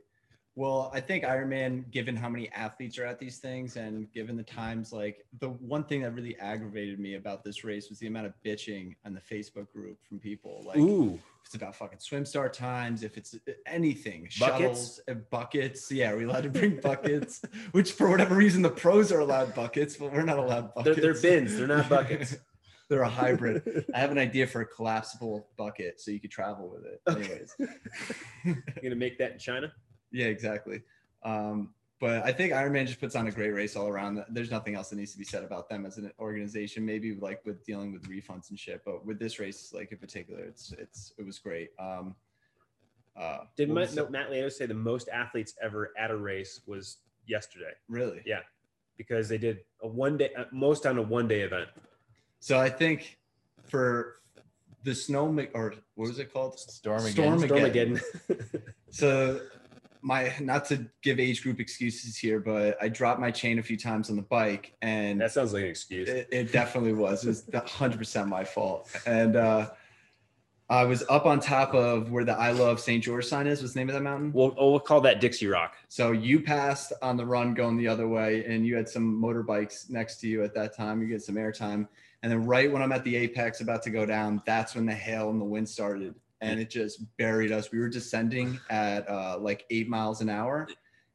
Well, I think Ironman, given how many athletes are at these things and given the times, like the one thing that really aggravated me about this race was the amount of bitching on the Facebook group from people. Like, Ooh, if it's about fucking swim start times, if it's anything, Buckets? shuttles, uh, buckets. Yeah, are we allowed to bring buckets? [laughs] Which, for whatever reason, the pros are allowed buckets, but we're not allowed they're, buckets. they're bins. They're not buckets. [laughs] They're a hybrid. I have an [laughs] idea for a collapsible bucket so you could travel with it. Anyways. You're gonna make that in China? Yeah, exactly. Um, but I think Ironman just puts on a great race all around. There's nothing else that needs to be said about them as an organization. Maybe like with dealing with refunds and shit, but with this race, like in particular, it's it's it was great. Um, uh, Did what Matt, was no. Matt Leo say the most athletes ever at a race was yesterday really? Yeah. because they did a one day, uh, most on a one day event. So I think for the snow or what was it called? Storm again. Storm Stormageddon. So my not to give age group excuses here, but I dropped my chain a few times on the bike and that sounds like an excuse. it, it definitely was. It was hundred percent my fault. And uh I was up on top of where the I love St. George sign is. What's the name of that mountain? We'll, oh, we'll call that Dixie Rock. So you passed on the run going the other way, and you had some motorbikes next to you at that time. You get some airtime, and then right when I'm at the apex, about to go down, that's when the hail and the wind started, and it just buried us. We were descending at uh, like eight miles an hour,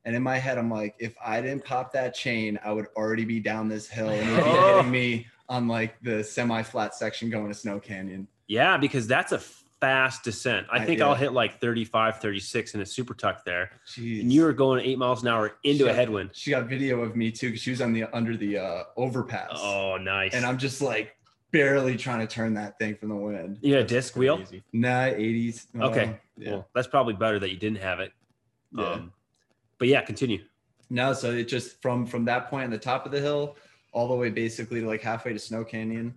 and in my head, I'm like, if I didn't pop that chain, I would already be down this hill, and it'd be Oh. hitting me on like the semi-flat section going to Snow Canyon. Yeah, because that's a fast descent. I I- think yeah. I'll hit like 35, 36 in a super tuck there. Jeez. And you were going eight miles an hour into a headwind. She got video of me too, because she was on the under the uh, overpass. Oh, nice. and I'm just like barely trying to turn that thing from the wind. you had a disc wheel? Crazy. Nah, 80s. Okay. Yeah. Well, that's probably better that you didn't have it. yeah. Um, but yeah, continue. no, so it just from from that point on the top of the hill all the way basically to like halfway to Snow Canyon.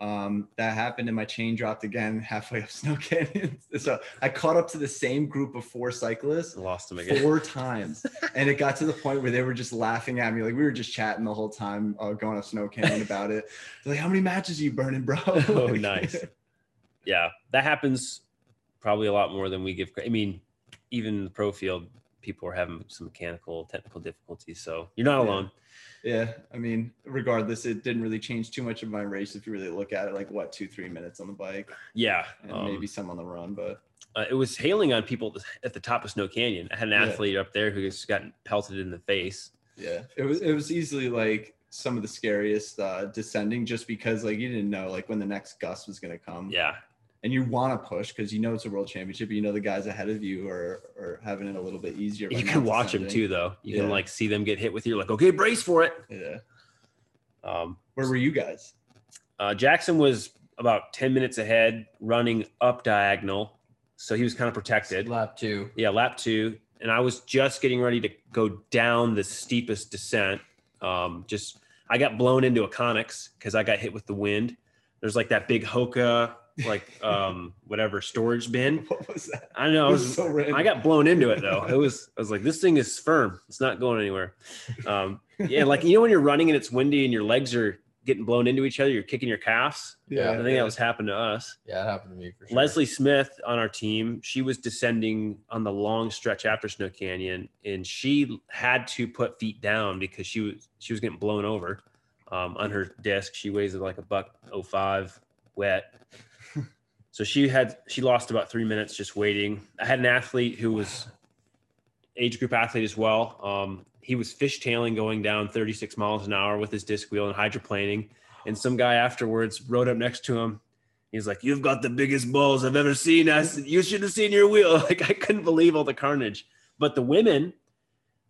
Um, that happened and my chain dropped again halfway up Snow Canyon. [laughs] so I caught up to the same group of four cyclists lost them again. four [laughs] times. And it got to the point where they were just laughing at me. Like we were just chatting the whole time uh, going up Snow Canyon about it. [laughs] They're like, how many matches are you burning, bro? Oh, Like, nice. yeah, that happens probably a lot more than we give. I mean, even in the pro field, people are having some mechanical, technical difficulties. So you're not Yeah. alone. Yeah, I mean, regardless, it didn't really change too much of my race if you really look at it. Like what, two, three minutes on the bike, Yeah. and um, maybe some on the run. But uh, it was hailing on people at the- top of Snow Canyon. I had an Yeah. athlete up there who just got pelted in the face. yeah, it was it was easily like some of the scariest uh, descending, just because like you didn't know like when the next gust was gonna come. Yeah. And you want to push because you know it's a world championship. You know the guys ahead of you are are having it a little bit easier. You can watch them too, though. You Yeah. can like see them get hit with you. You're like, okay, brace for it. Yeah, Um, where were you guys? Uh, Jackson was about 10 minutes ahead, running up diagonal. So he was kind of protected. Lap two. Yeah, lap two. And I was just getting ready to go down the steepest descent. Um, just, I got blown into a Connex because I got hit with the wind. There's like that big Hoka, like um, whatever storage bin. [laughs] What was that? I don't know. I It was was, so random. I got blown into it though. It was, I was like, this thing is firm. It's not going anywhere. Um, yeah, like you know when you're running and it's windy and your legs are getting blown into each other, you're kicking your calves. Yeah, I think that was happened to us. Yeah, it happened to me for sure. Leslie Smith on our team, she was descending on the long stretch after Snow Canyon, and she had to put feet down because she was she was getting blown over um, on her disc. She weighs like a buck oh five wet. So she had she lost about three minutes just waiting. I had an athlete who was age group athlete as well. Um, he was fishtailing going down 36 miles an hour with his disc wheel and hydroplaning. And some guy afterwards rode up next to him. He's like, "You've got the biggest balls I've ever seen. I said, you should have seen your wheel." [laughs] Like I couldn't believe all the carnage. But the women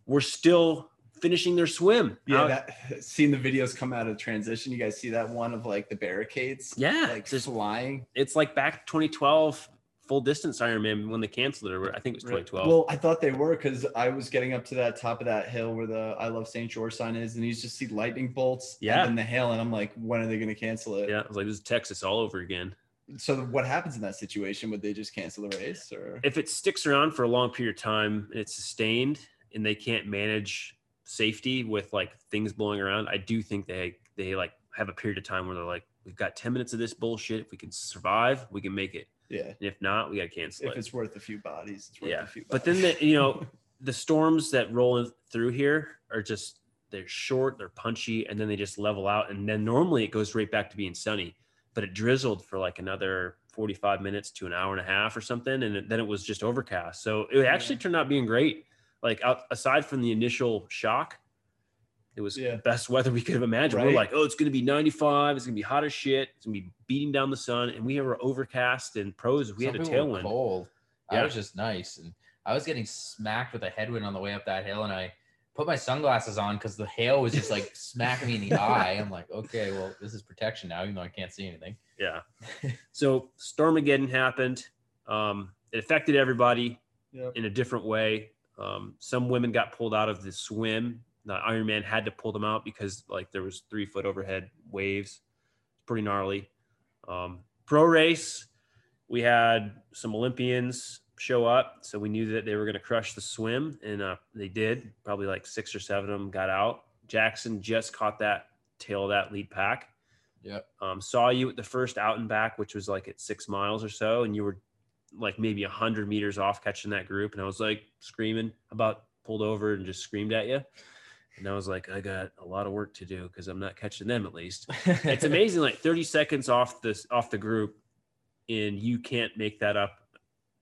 were still finishing their swim. Yeah, out- that, [laughs] seeing the videos come out of transition, you guys see that one of like the barricades, yeah, like it's, just, flying. it's like back 2012 full distance Ironman when they canceled it. Or I think it was 2012. Well, I thought they were because I was getting up to that top of that hill where the I love St. George sign is, and you just see lightning bolts Yeah. and then the hail, and I'm like, when are they going to cancel it? yeah, I was like, "This is Texas all over again." So what happens in that situation? Would they just cancel the race or? if it sticks around for a long period of time and it's sustained and they can't manage safety with like things blowing around, I do think they they like have a period of time where they're like, we've got 10 minutes of this bullshit. If we can survive, we can make it. yeah, And if not, we gotta cancel if it. it's worth a few bodies, it's worth Yeah. a few. But then the you know, [laughs] the storms that roll in through here are just they're short, they're punchy, and then they just level out. And then normally it goes right back to being sunny. But it drizzled for like another 45 minutes to an hour and a half or something. And then it was just overcast. So it actually turned out being great. Like out, aside from the initial shock, It was Yeah. the best weather we could have imagined. We're like, oh, it's going to be 95. It's going to be hot as shit. It's going to be beating down the sun. And we were overcast and pros. We Some had a tailwind. Cold. Yeah. I was just nice, and I was getting smacked with a headwind on the way up that hill, and I put my sunglasses on because the hail was just like [laughs] smacking me in the eye. I'm like, okay, well, this is protection now, even though I can't see anything. Yeah. [laughs] so Stormageddon happened. Um, it affected everybody Yep. in a different way. Um, some women got pulled out of the swim. The Ironman had to pull them out because like there was three foot overhead waves. Pretty gnarly. Um, pro race, we had some Olympians show up, so we knew that they were going to crush the swim, and uh, they did. Probably like six or seven of them got out. Jackson just caught that tail of that lead pack Yep. um, saw you at the first out and back, which was like at six miles or so, and you were like maybe a hundred meters off catching that group, and I was like screaming about pulled over and just screamed at you, and I was like, I got a lot of work to do because I'm not catching them at least. It's [laughs] amazing, like 30 seconds off this off the group, and you can't make that up.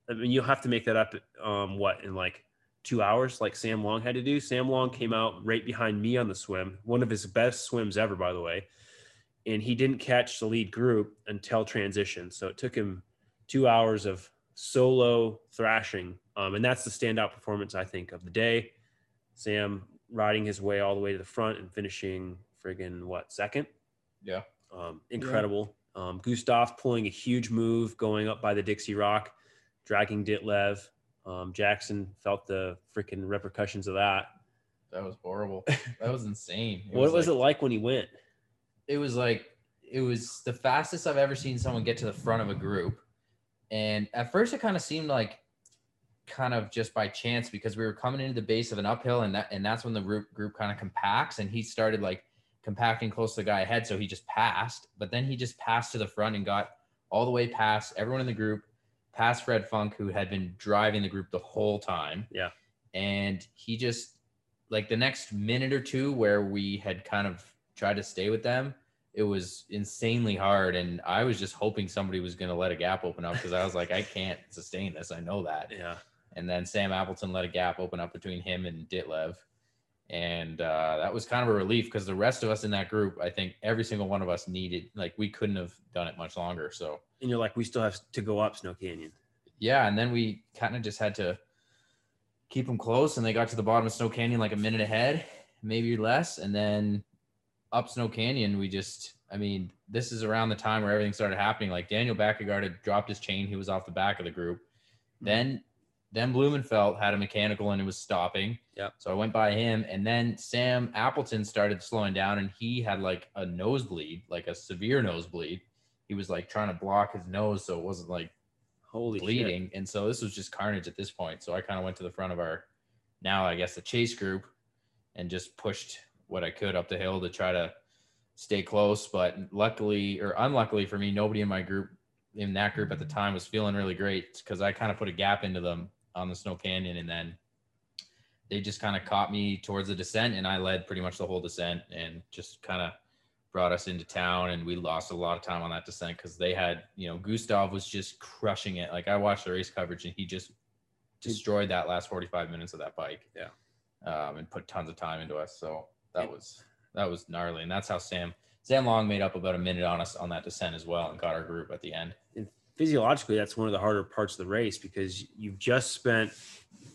I mean, you'll have to make that up. Um, what in like two hours, like Sam Long had to do. Sam Long came out right behind me on the swim, one of his best swims ever, by the way and he didn't catch the lead group until transition. So it took him two hours of solo thrashing. Um, and that's the standout performance, I think, of the day. Sam riding his way all the way to the front and finishing friggin' what, second? Yeah. Um, incredible. Um, Gustav pulling a huge move going up by the Dixie Rock, dragging Ditlev. Um, Jackson felt the freaking repercussions of that. That was horrible. [laughs] That was insane. What was like, it like when he went? It was like it was the fastest I've ever seen someone get to the front of a group. And at first it kind of seemed like kind of just by chance because we were coming into the base of an uphill and that and that's when the group group kind of compacts and he started like compacting close to the guy ahead so he just passed but then he just passed to the front and got all the way past everyone in the group past Fred Funk who had been driving the group the whole time Yeah. and he just like the next minute or two where we had kind of tried to stay with them it was insanely hard and i was just hoping somebody was going to let a gap open up because i was like i can't sustain this i know that Yeah. and then sam appleton let a gap open up between him and ditlev and uh, that was kind of a relief because the rest of us in that group i think every single one of us needed like we couldn't have done it much longer so And you're like, we still have to go up Snow Canyon. yeah, and then we kind of just had to keep them close, and they got to the bottom of Snow Canyon like a minute ahead, maybe less, and then up Snow Canyon, we just, I mean, this is around the time where everything started happening. Like Daniel Bækkegård had dropped his chain; he was off the back of the group. Hmm. Then, then Blummenfelt had a mechanical and it was stopping. Yeah. So I went by him, and then Sam Appleton started slowing down, and he had like a nosebleed, like a severe nosebleed. He was like trying to block his nose so it wasn't like Holy shit. bleeding. And so this was just carnage at this point. So I kind of went to the front of our now I guess the chase group and just pushed what I could up the hill to try to stay close. But luckily or unluckily for me, nobody in my group in that group at the time was feeling really great because I kind of put a gap into them on the snow canyon and then they just kind of caught me towards the descent and I led pretty much the whole descent and just kind of brought us into town and we lost a lot of time on that descent because they had you know gustav was just crushing it like i watched the race coverage and he just destroyed that last 45 minutes of that bike Yeah. um, and put tons of time into us so that was that was gnarly and that's how sam sam long made up about a minute on us on that descent as well and got our group at the end Physiologically, that's one of the harder parts of the race because you've just spent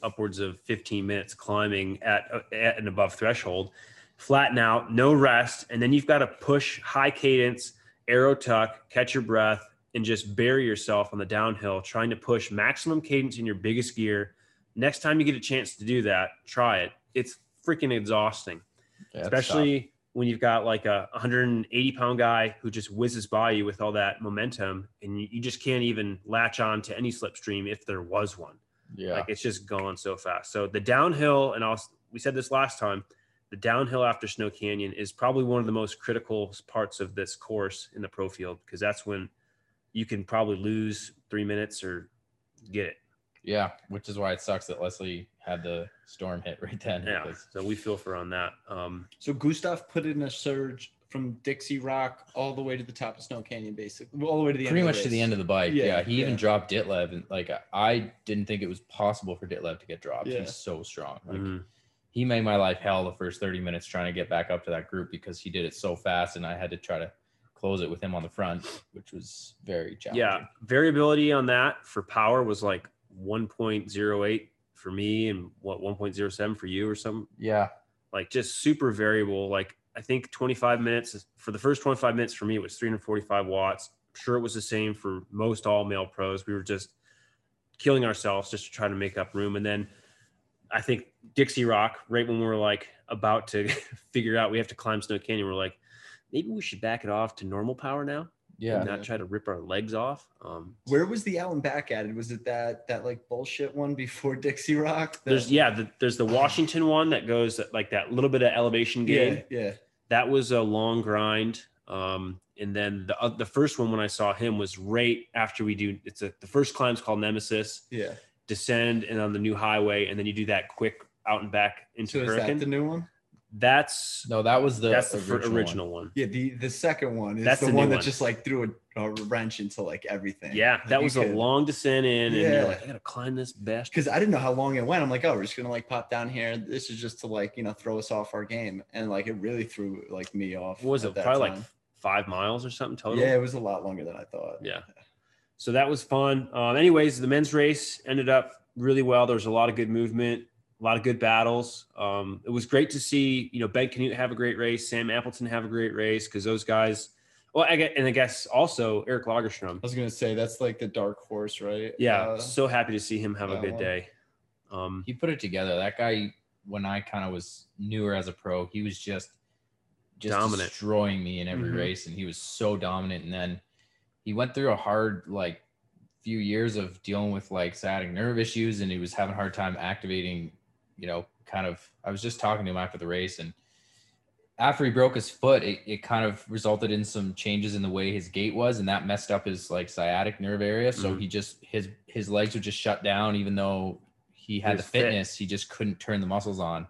upwards of 15 minutes climbing at, at an above threshold, flatten out, no rest, and then you've got to push high cadence, aero tuck, catch your breath, and just bury yourself on the downhill, trying to push maximum cadence in your biggest gear. Next time you get a chance to do that, try it. It's freaking exhausting. Yeah, especially when you've got like a 180 pound guy who just whizzes by you with all that momentum and you, you just can't even latch on to any slipstream if there was one. Yeah. Like it's just gone so fast. So the downhill and I'll, we said this last time the downhill after snow canyon is probably one of the most critical parts of this course in the pro field because that's when you can probably lose three minutes or get it. Yeah which is why it sucks that leslie had the storm hit right then yeah because- so we feel for on that um So Gustav put in a surge from Dixie Rock all the way to the top of Snow Canyon, basically, all the way to the pretty end. much to the end of the bike. Yeah, Yeah, he even dropped Ditlev, and like I didn't think it was possible for Ditlev to get dropped. Yeah. He's so strong. Like mhm. he made my life hell the first 30 minutes trying to get back up to that group because he did it so fast and I had to try to close it with him on the front, which was very challenging. Yeah, variability on that for power was like 1.08 for me and what 1.07 for you or something. Yeah. Like just super variable. Like I think 25 minutes for the first 25 minutes for me it was 345 watts. I'm sure it was the same for most all male pros. We were just killing ourselves just to try to make up room. And then I think Dixie Rock, right when we were like about to [laughs] figure out we have to climb Snow Canyon, we're like, maybe we should back it off to normal power now Yeah. and not try to rip our legs off. Um, Where was the Allen back added? Was it that that like bullshit one before [laughs] Dixie Rock? The- there's yeah, the, there's the Washington one that goes like that little bit of elevation gain. yeah, yeah. That was a long grind. Um, and then the uh, the first one when I saw him was right after we do it's a the first climb's called Nemesis, Yeah. descend and on the new highway, and then you do that quick out and back into So is that Hurricane. the new one? That's No, that was the that's the fir- original. original, one. one. Yeah, the the second one is That's the, the one that one. just like threw a, a wrench into like everything. Yeah, that was a long. long descent in, and you're like, I gotta climb this best. because I didn't know how long it went. I'm like, oh, we're just gonna like pop down here. This is just to like you know throw us off our game, and like it really threw like me off. What was it that probably like five miles or something total? Yeah, it was a lot longer than I thought. Yeah. So that was fun. Um, anyways, the men's race ended up really well. There was a lot of good movement, a lot of good battles. Um, it was great to see, you know, Ben Kanute have a great race, Sam Appleton have a great race because those guys. Well, I get, and I guess also Eric Lagerstrom. I was gonna say that's like the dark horse, right? Yeah, Uh, so happy to see him have a good one. day. Um, He put it together. That guy, when I kind of was newer as a pro, he was just just Dominant. destroying me in every Mhm. race, and he was so dominant. And then he went through a hard like few years of dealing with like sciatic nerve issues, and he was having a hard time activating. You know, kind of. I was just talking to him after the race, and after he broke his foot, it, it kind of resulted in some changes in the way his gait was, and that messed up his like sciatic nerve area. So Mhm. he just his his legs would just shut down, even though he had He the was fit. fitness, he just couldn't turn the muscles on.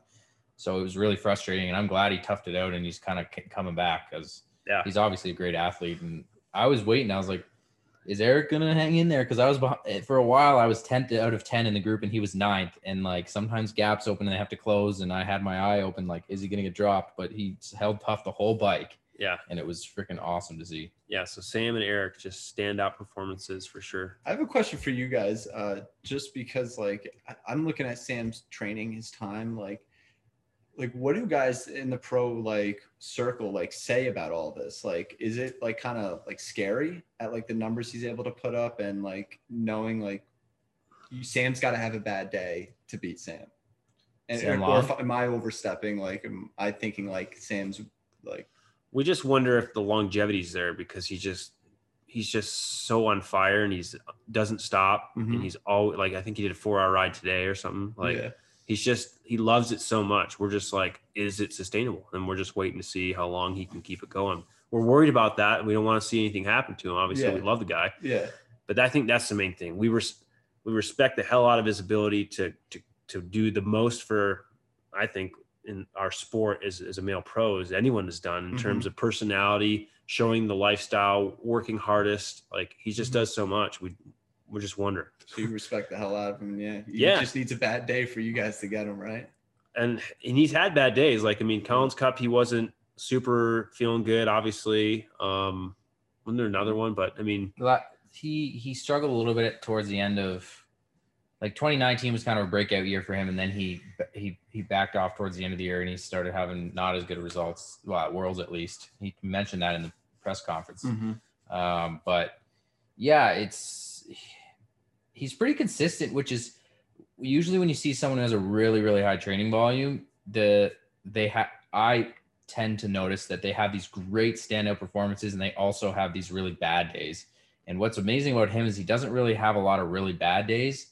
So it was really frustrating, and I'm glad he toughed it out and he's kind of coming back because Yeah. he's obviously a great athlete. And I was waiting, I was like, is Eric gonna hang in there? Because I was behind, for a while, I was tenth out of ten in the group, and he was ninth. And like sometimes gaps open and they have to close, and I had my eye open, like, is he gonna get dropped? But he held tough the whole bike, yeah, and it was freaking awesome to see. yeah. So Sam and Eric just standout performances for sure. I have a question for you guys, uh, just because like I- I'm looking at Sam's training, his time, like, like what do guys in the pro like circle like say about all this? Like, is it like kind of like scary at like the numbers he's able to put up and like knowing like you, Sam's got to have a bad day to beat Sam, and Sam or, if, am I overstepping? Like, am I thinking like Sam's like we just wonder if the longevity's there because he just he's just so on fire and he's doesn't stop Mhm. and he's always like I think he did a four hour ride today or something. Like yeah. He's just he loves it so much. We're just like, is it sustainable? And we're just waiting to see how long he can keep it going. We're worried about that and we don't want to see anything happen to him. Obviously, Yeah. we love the guy, yeah. but I think that's the main thing. We res- we respect the hell out of his ability to to to do the most for I think in our sport as, as a male pro as anyone has done in Mhm. terms of personality, showing the lifestyle, working hardest. Like he just Mhm. does so much. We we just wonder. So you respect the hell out of him, yeah. He Yeah. just needs a bad day for you guys to get him right. and and he's had bad days. Like I mean, Collins Cup, he wasn't super feeling good. Obviously, um, wasn't there another one? But I mean, he he struggled a little bit towards the end of like 2019 was kind of a breakout year for him and then he he he backed off towards the end of the year and he started having not as good results well at worlds at least he mentioned that in the press conference um, but yeah it's he's pretty consistent which is usually when you see someone who has a really really high training volume the they have i tend to notice that they have these great standout performances and they also have these really bad days. And what's amazing about him is he doesn't really have a lot of really bad days.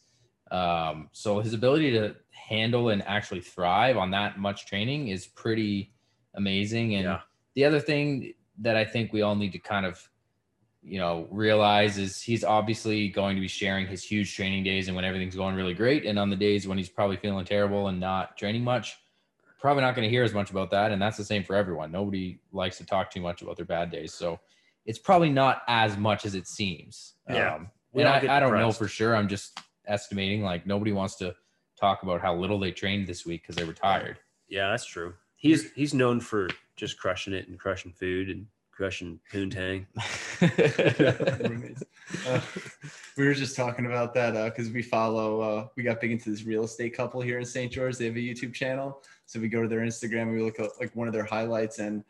Um, so his ability to handle and actually thrive on that much training is pretty amazing. And Yeah. the other thing that i think we all need to kind of you know realize is he's obviously going to be sharing his huge training days and when everything's going really great. And on the days when he's probably feeling terrible and not training much probably not going to hear as much about that. And that's the same for everyone. Nobody likes to talk too much about their bad days. So it's probably not as much as it seems. Yeah. um, and I, I don't know for sure. I'm just estimating like nobody wants to talk about how little they trained this week because they were tired. Yeah, that's true. He's he's known for just crushing it and crushing food and crushing poontang. [laughs] Roommates. Uh, [laughs] we were just talking about that because we follow. Uh, we got big into this real estate couple here in St. George. They have a YouTube channel, so we go to their Instagram and we look at like one of their highlights, and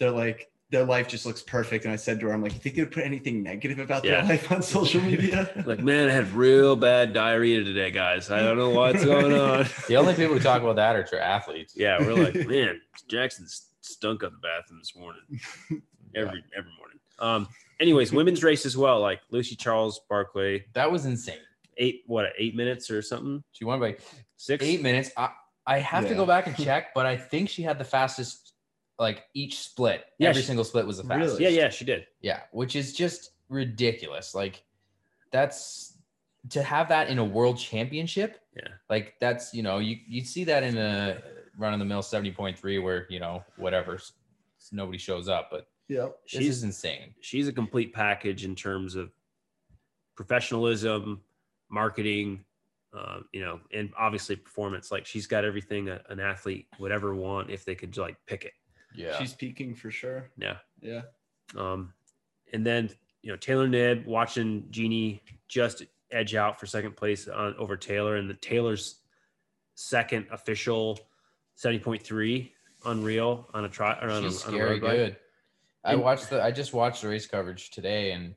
they're like, their life just looks perfect. And I said to her, I'm like, you think they would put anything negative about Yeah. their life on social media? [laughs] Like, man, I had real bad diarrhea today, guys. I don't know what's going on. the only people who talk about that are true athletes. Yeah, we're like, man, Jackson stunk up the bathroom this morning. Every every morning. Um. Anyways, women's race as well. Like Lucy Charles Barclay, That was insane. eight what eight minutes or something. She won by Six. eight minutes. I, I have to go back and check, but I think she had the fastest, like each split. Yeah, Every she- single split was the Really? fastest. Yeah, yeah, she did. Yeah, which is just ridiculous. Like that's to have that in a world championship. Yeah. Like that's, you know, you you'd see that in a run of the mill 70.3 where, you know, whatever nobody shows up, but yep. this She's is insane. she's a complete package in terms of professionalism, marketing, um, you know, and obviously performance. Like she's got everything a, an athlete would ever want if they could like pick it. Yeah. She's peaking for sure. Yeah. Yeah. Um, and then you know Taylor Knibb watching Jeannie just edge out for second place on over Taylor, and the Taylor's second official seventy point three unreal on a try or on She's a, on a scary road bike. I watched the I just watched the race coverage today and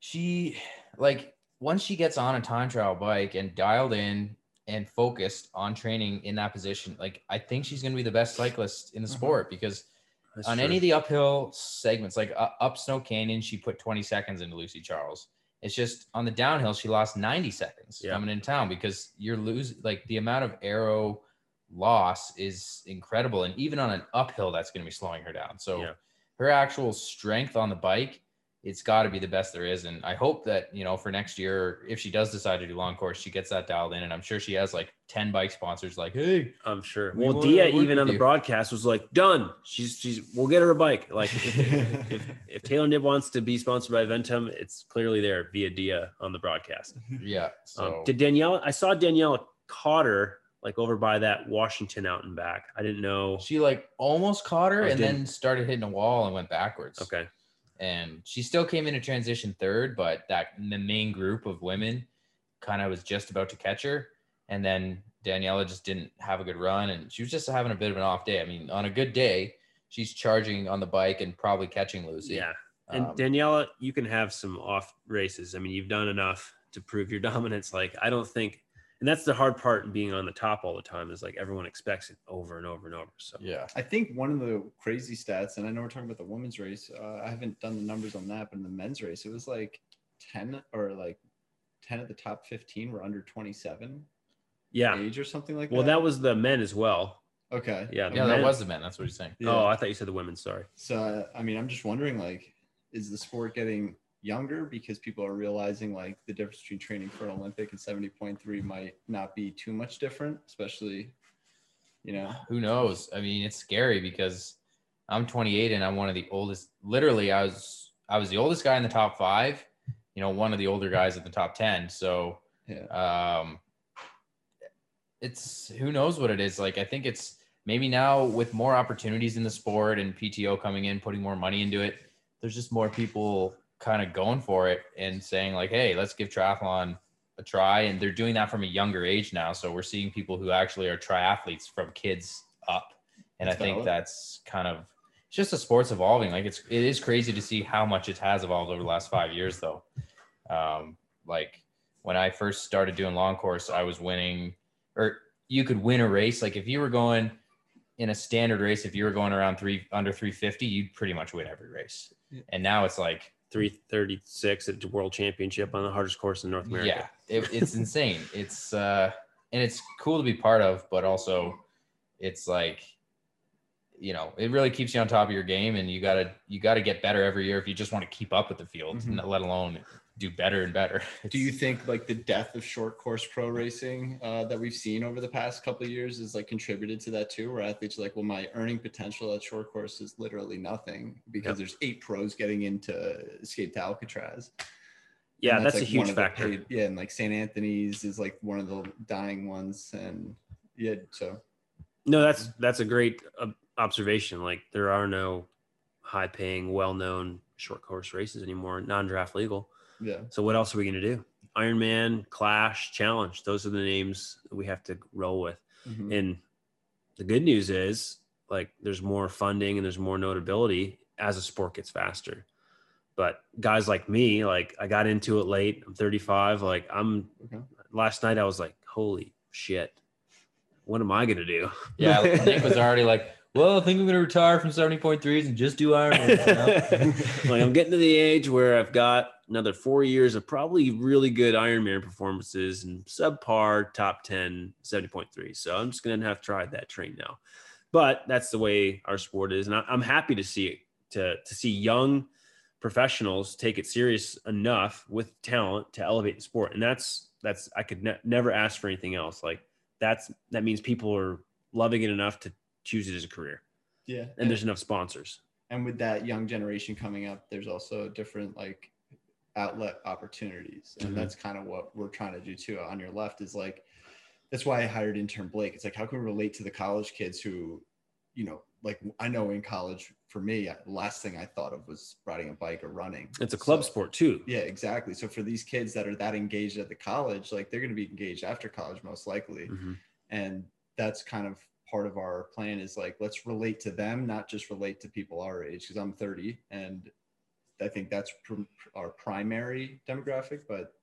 she like once she gets on a time trial bike and dialed in and focused on training in that position, like I think she's gonna be the best cyclist in the Mhm. sport because That's on true. any of the uphill segments, like uh, up Snow Canyon, she put 20 seconds into Lucy Charles. It's just on the downhill, she lost 90 seconds Yeah. coming in town because you're losing like the amount of aero loss is incredible. And even on an uphill, that's going to be slowing her down. So Yeah. Her actual strength on the bike, it's got to be the best there is. And I hope that, you know, for next year, if she does decide to do long course, she gets that dialed in. And I'm sure she has like 10 bike sponsors like, hey, I'm sure. We Well, Dia even on the you. broadcast was like, "Done. She's she's. We'll get her a bike. Like if, if, [laughs] if Taylor Knibb wants to be sponsored by Ventum, it's clearly there via Dia on the broadcast." yeah. So Um, did Danielle? I saw Danielle Cotter like over by that Washington out and back. I didn't know. she like almost caught her Oh, and didn't. then started hitting a wall and went backwards. Okay. and she still came into transition third, but that the main group of women kind of was just about to catch her, and then Daniela just didn't have a good run, and she was just having a bit of an off day. I mean, on a good day, she's charging on the bike and probably catching Lucy. Yeah. And Um, Daniela, you can have some off races. I mean, you've done enough to prove your [laughs] dominance. Like, I don't think, and that's the hard part in being on the top all the time is like everyone expects it over and over and over. So, yeah, I think one of the crazy stats, and I know we're talking about the women's race. Uh, I haven't done the numbers on that, but in the men's race, it was like ten or like ten of the top fifteen were under twenty-seven yeah. age or something like that. Well, that. that was the men as well. okay. Yeah, the yeah, that was the men. That's what you're saying. Yeah. Oh, I thought you said the women. Sorry. So uh, I mean, I'm just wondering, like, is the sport getting younger because people are realizing like the difference between training for an Olympic and 70.3 might not be too much different, especially, you know. Who knows? I mean, it's scary because I'm 28 and I'm one of the oldest. Literally, I was I was the oldest guy in the top five. You know, one of the older guys in the top 10. So Yeah. um it's who knows what it is like i think it's maybe now with more opportunities in the sport and pto coming in putting more money into it there's just more people kind of going for it and saying like hey let's give triathlon a try and they're doing that from a younger age now so we're seeing people who actually are triathletes from kids up and i think valid. that's kind of it's just the sport's evolving like it's it is crazy to see how much it has evolved over the last five years though um like when I first started doing long course, I was winning, or you could win a race. Like if you were going in a standard race, if you were going around three under 350, you'd pretty much win every race. Yeah. And now it's like, 336 at the world championship on the hardest course in North America. yeah, it, it's insane. [laughs] It's uh, and it's cool to be part of, but also it's like, you know, it really keeps you on top of your game, and you gotta you gotta get better every year if you just want to keep up with the field, Mhm. let alone do better and better. [laughs] Do you think like the death of short course pro racing uh, that we've seen over the past couple of years is like contributed to that too? Where athletes are like, well, my earning potential at short course is literally nothing because Yep. there's eight pros getting into escape to Alcatraz. Yeah, And that's, a huge one of the factor. paid- yeah, and like St. Anthony's is like one of the dying ones, and yeah, so No, that's that's a great uh, observation. Like there are no high-paying, well-known short course races anymore, non-draft legal. Yeah, So what else are we going to do? Ironman, Clash, Challenge. Those are the names that we have to roll with. Mhm. And the good news is, like, there's more funding and there's more notability as a sport gets faster. But guys like me, like, I got into it late. I'm 35. Like, I'm Okay. last night, I was like, holy shit, what am I gonna do? Yeah, [laughs] Nick was already like, well, I think I'm gonna retire from 70.3s and just do Ironman. you [laughs] [laughs] like I'm getting to the age where I've got another four years of probably really good Ironman performances and subpar top 10 70.3. So I'm just gonna have to try that train now. But that's the way our sport is, and I, I'm happy to see it to to see young professionals take it serious enough with talent to elevate the sport, and that's that's I could ne- never ask for anything else. Like that's that means people are loving it enough to choose it as a career, yeah, and there's enough sponsors. and with that young generation coming up, there's also different like outlet opportunities, and Mhm. that's kind of what we're trying to do too. ONYERLEFT is like that's why I hired intern Blake. It's like how can we relate to the college kids who, you know, like I know in college for me, the last thing I thought of was riding a bike or running. It's a club So- sport too. Yeah, exactly. So for these kids that are that engaged at the college, like they're going to be engaged after college most likely Mhm. and that's kind of part of our plan is like let's relate to them not just relate to people our age because i'm 30 and i think that's pr- our primary demographic but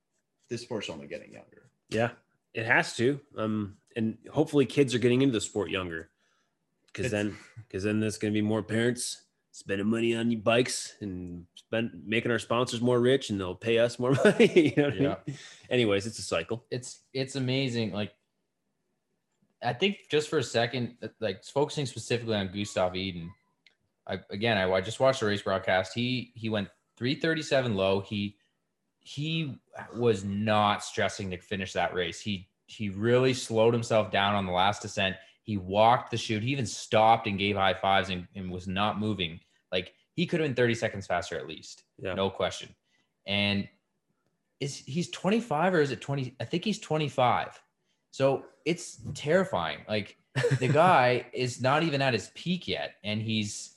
this sport's only getting younger Yeah, it has to. Um, and hopefully kids are getting into the sport younger, because then, [laughs] because then there's going to be more parents spending money on bikes and spend making our sponsors more rich, and they'll pay us more [laughs] money. you know what I mean? Anyways, it's a cycle. it's it's amazing. Like, I think just for a second, like focusing specifically on Gustav Iden. I again, I, I just watched the race broadcast. He he went 337 low. He he was not stressing to finish that race. He he really slowed himself down on the last descent. He walked the chute. He even stopped and gave high fives and, and was not moving. Like he could have been 30 seconds faster at least. Yeah. No question. And is he's 25 or is it 20? I think he's 25. So it's terrifying. Like the [laughs] guy is not even at his peak yet. And he's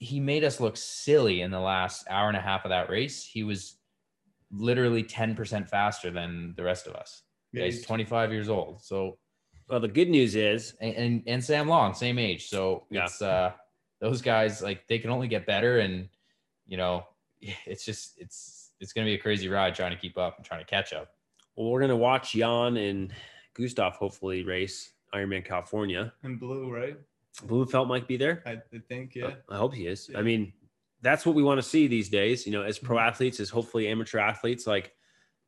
he made us look silly in the last hour and a half of that race. He was literally 10% faster than the rest of us. Yeah, he's 25 years old. So Well, the good news is, and, and and Sam Long, same age. So Yeah. it's uh those guys like they can only get better and you know, [laughs] it's just it's it's gonna be a crazy ride trying to keep up and trying to catch up. well, we're going to watch Jan and Gustav hopefully race Ironman California. and blue right Blummenfelt might be there. i, think yeah I hope he is. I mean, that's what we want to see these days. You know, as pro Mhm. athletes, as hopefully amateur athletes, like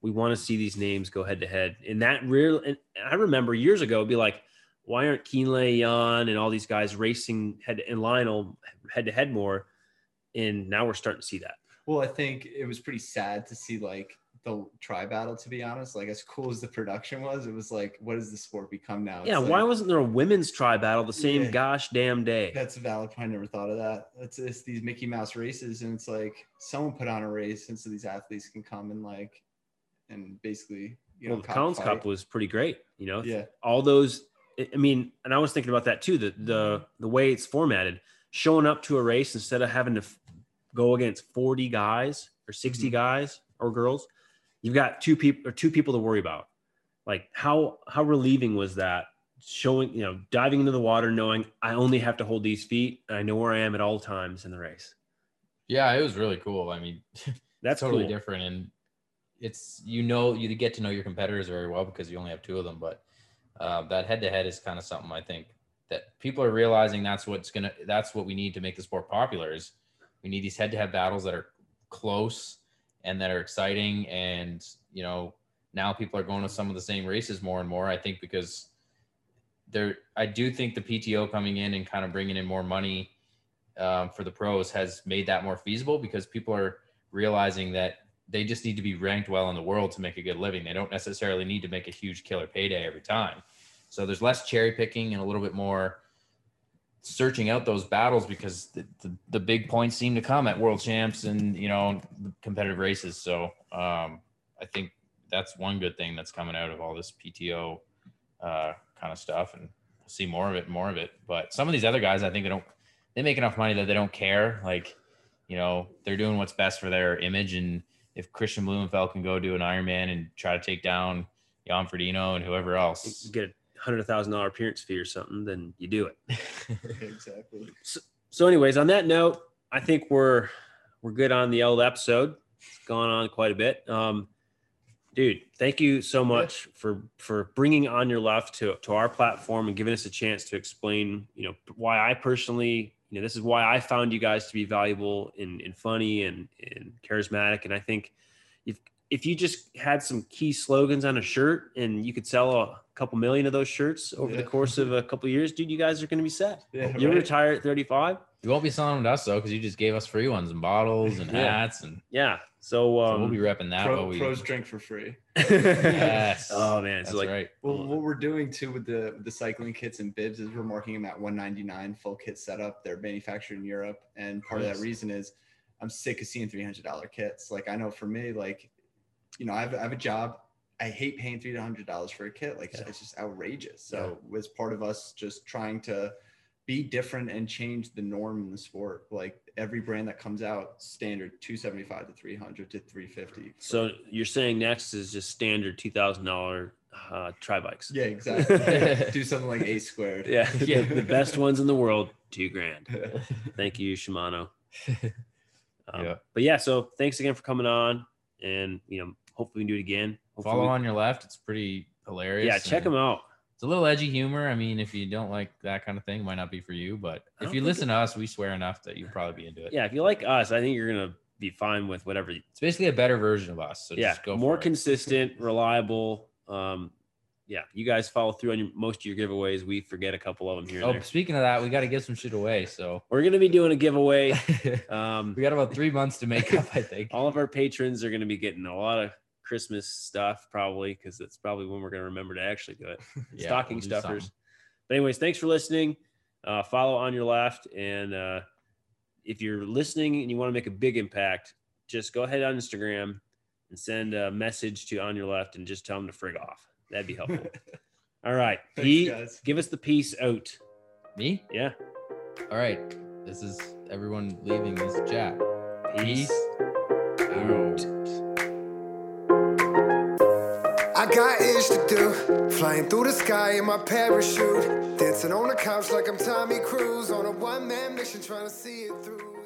we want to see these names go head to head. And that real, and I remember years ago, it'd be like, why aren't Kienle, Jan, and all these guys racing head and Lionel head to head more? And now we're starting to see that. well i think it was pretty sad to see like the tri battle to be honest like as cool as the production was it was like what does the sport become now yeah. It's why like- wasn't there a women's tri battle the same Yeah. gosh damn day? That's a valid point. I never thought of that. It's, it's these Mickey Mouse races, and it's like someone put on a race, and so these athletes can come and like, and basically, you know, well, the Collins Cup was pretty great. You know, yeah, all those I- mean, and I was thinking about that too. The the the way it's formatted, showing up to a race instead of having to f- go against forty guys or 60 Mhm. guys or girls, you've got two people or two people to worry about. Like how how relieving was that? Showing you know diving into the water, knowing I only have to hold these feet, and I know where I am at all times in the race. Yeah, it was really cool. I mean, [laughs] That's totally cool. different and it's you know you get to know your competitors very well because you only have two of them but uh, that head to head is kind of something i think that people are realizing that's what's gonna that's what we need to make the sport popular is we need these head to head battles that are close and that are exciting and you know now people are going to some of the same races more and more i think because there i do think the pto coming in and kind of bringing in more money um, for the pros has made that more feasible because people are realizing that they just need to be ranked well in the world to make a good living. They don't necessarily need to make a huge killer payday every time. So there's less cherry picking and a little bit more searching out those battles because the, the, the big points seem to come at world champs and you know competitive races. So um, I think that's one good thing that's coming out of all this PTO uh, kind of stuff, and we'll see more of it, more of it. But some of these other guys, I think they don't they make enough money that they don't care. Like, you know, they're doing what's best for their image, and if Kristian Blummenfelt can go do an Ironman and try to take down Jan Frodeno and whoever else, Get hundred thousand dollar appearance fee or something, then you do it. [laughs] exactly. So, anyways, on that note, I think we're we're good on the old episode. It's gone on quite a bit. Um, dude, thank you so much for for bringing on your left to to our platform and giving us a chance to explain, you know, why I personally, you know, this is why I found you guys to be valuable and, and funny and and charismatic. And I think if if you just had some key slogans on a shirt and you could sell a couple million of those shirts over the course of a couple years, dude, you guys are going to be set. [laughs] Yeah, you right. retire at 35. you won't be selling them to us though, because you just gave us free ones and bottles and [laughs] Yeah. hats, and Yeah. So, so um, we'll be repping that. Pro, while we, pros drink for free. [laughs] yes, oh man. that's So like, right. Well, what we're doing too with the with the cycling kits and bibs is we're marking them at 199 full kit setup. They're manufactured in Europe, and part of that reason is I'm sick of seeing $300 kits. Like I know for me, like you know, I have, I have a job. I hate paying $300 for a kit. Like it's- Yeah. it's just outrageous. So was part of us just trying to be different and change the norm in the sport. Like every brand that comes out, standard 275 to 300 to 350. so you're saying next is just standard two thousand dollar uh, tri bikes. yeah, exactly. [laughs] Do something like A squared. Yeah. [laughs] Yeah. the best ones in the world, two grand. [laughs] Thank you, Shimano. Um, Yeah. But yeah, so thanks again for coming on, and you know, hopefully we can do it again. Hopefully Follow we- ONYERLEFT. It's pretty hilarious. Yeah, check and them out. It's a little edgy humor. I mean, if you don't like that kind of thing, it might not be for you. But if you listen to us, we swear enough that you'll probably be into it. Yeah, if you like us, I think you're gonna be fine with whatever. It's basically a better version of us. So yeah, just go more it. consistent, reliable. Um, yeah, you guys follow through on your, most of your giveaways. We forget a couple of them here Oh, there. speaking of that, we got to give some shit away. So We're gonna be doing a giveaway. [laughs] Um, we got about three months to make [laughs] up, I think. all of our patrons are gonna be getting a lot of Christmas stuff probably because it's probably when we're gonna remember to actually do it. [laughs] Yeah, Stocking we'll do stuffers. something. But anyways, thanks for listening. Uh, follow ONYERLEFT, and uh, if you're listening and you want to make a big impact, just go ahead on Instagram and send a message to ONYERLEFT and just tell them to frig off. That'd be helpful. [laughs] All right, Thanks, Pete, guys. give us the peace out. Me? Yeah, All right. This is everyone leaving this is Jack. peace. out. I got ish to do. Flying through the sky in my parachute. Dancing on the couch like I'm Tommy Cruise on a one man mission trying to see it through.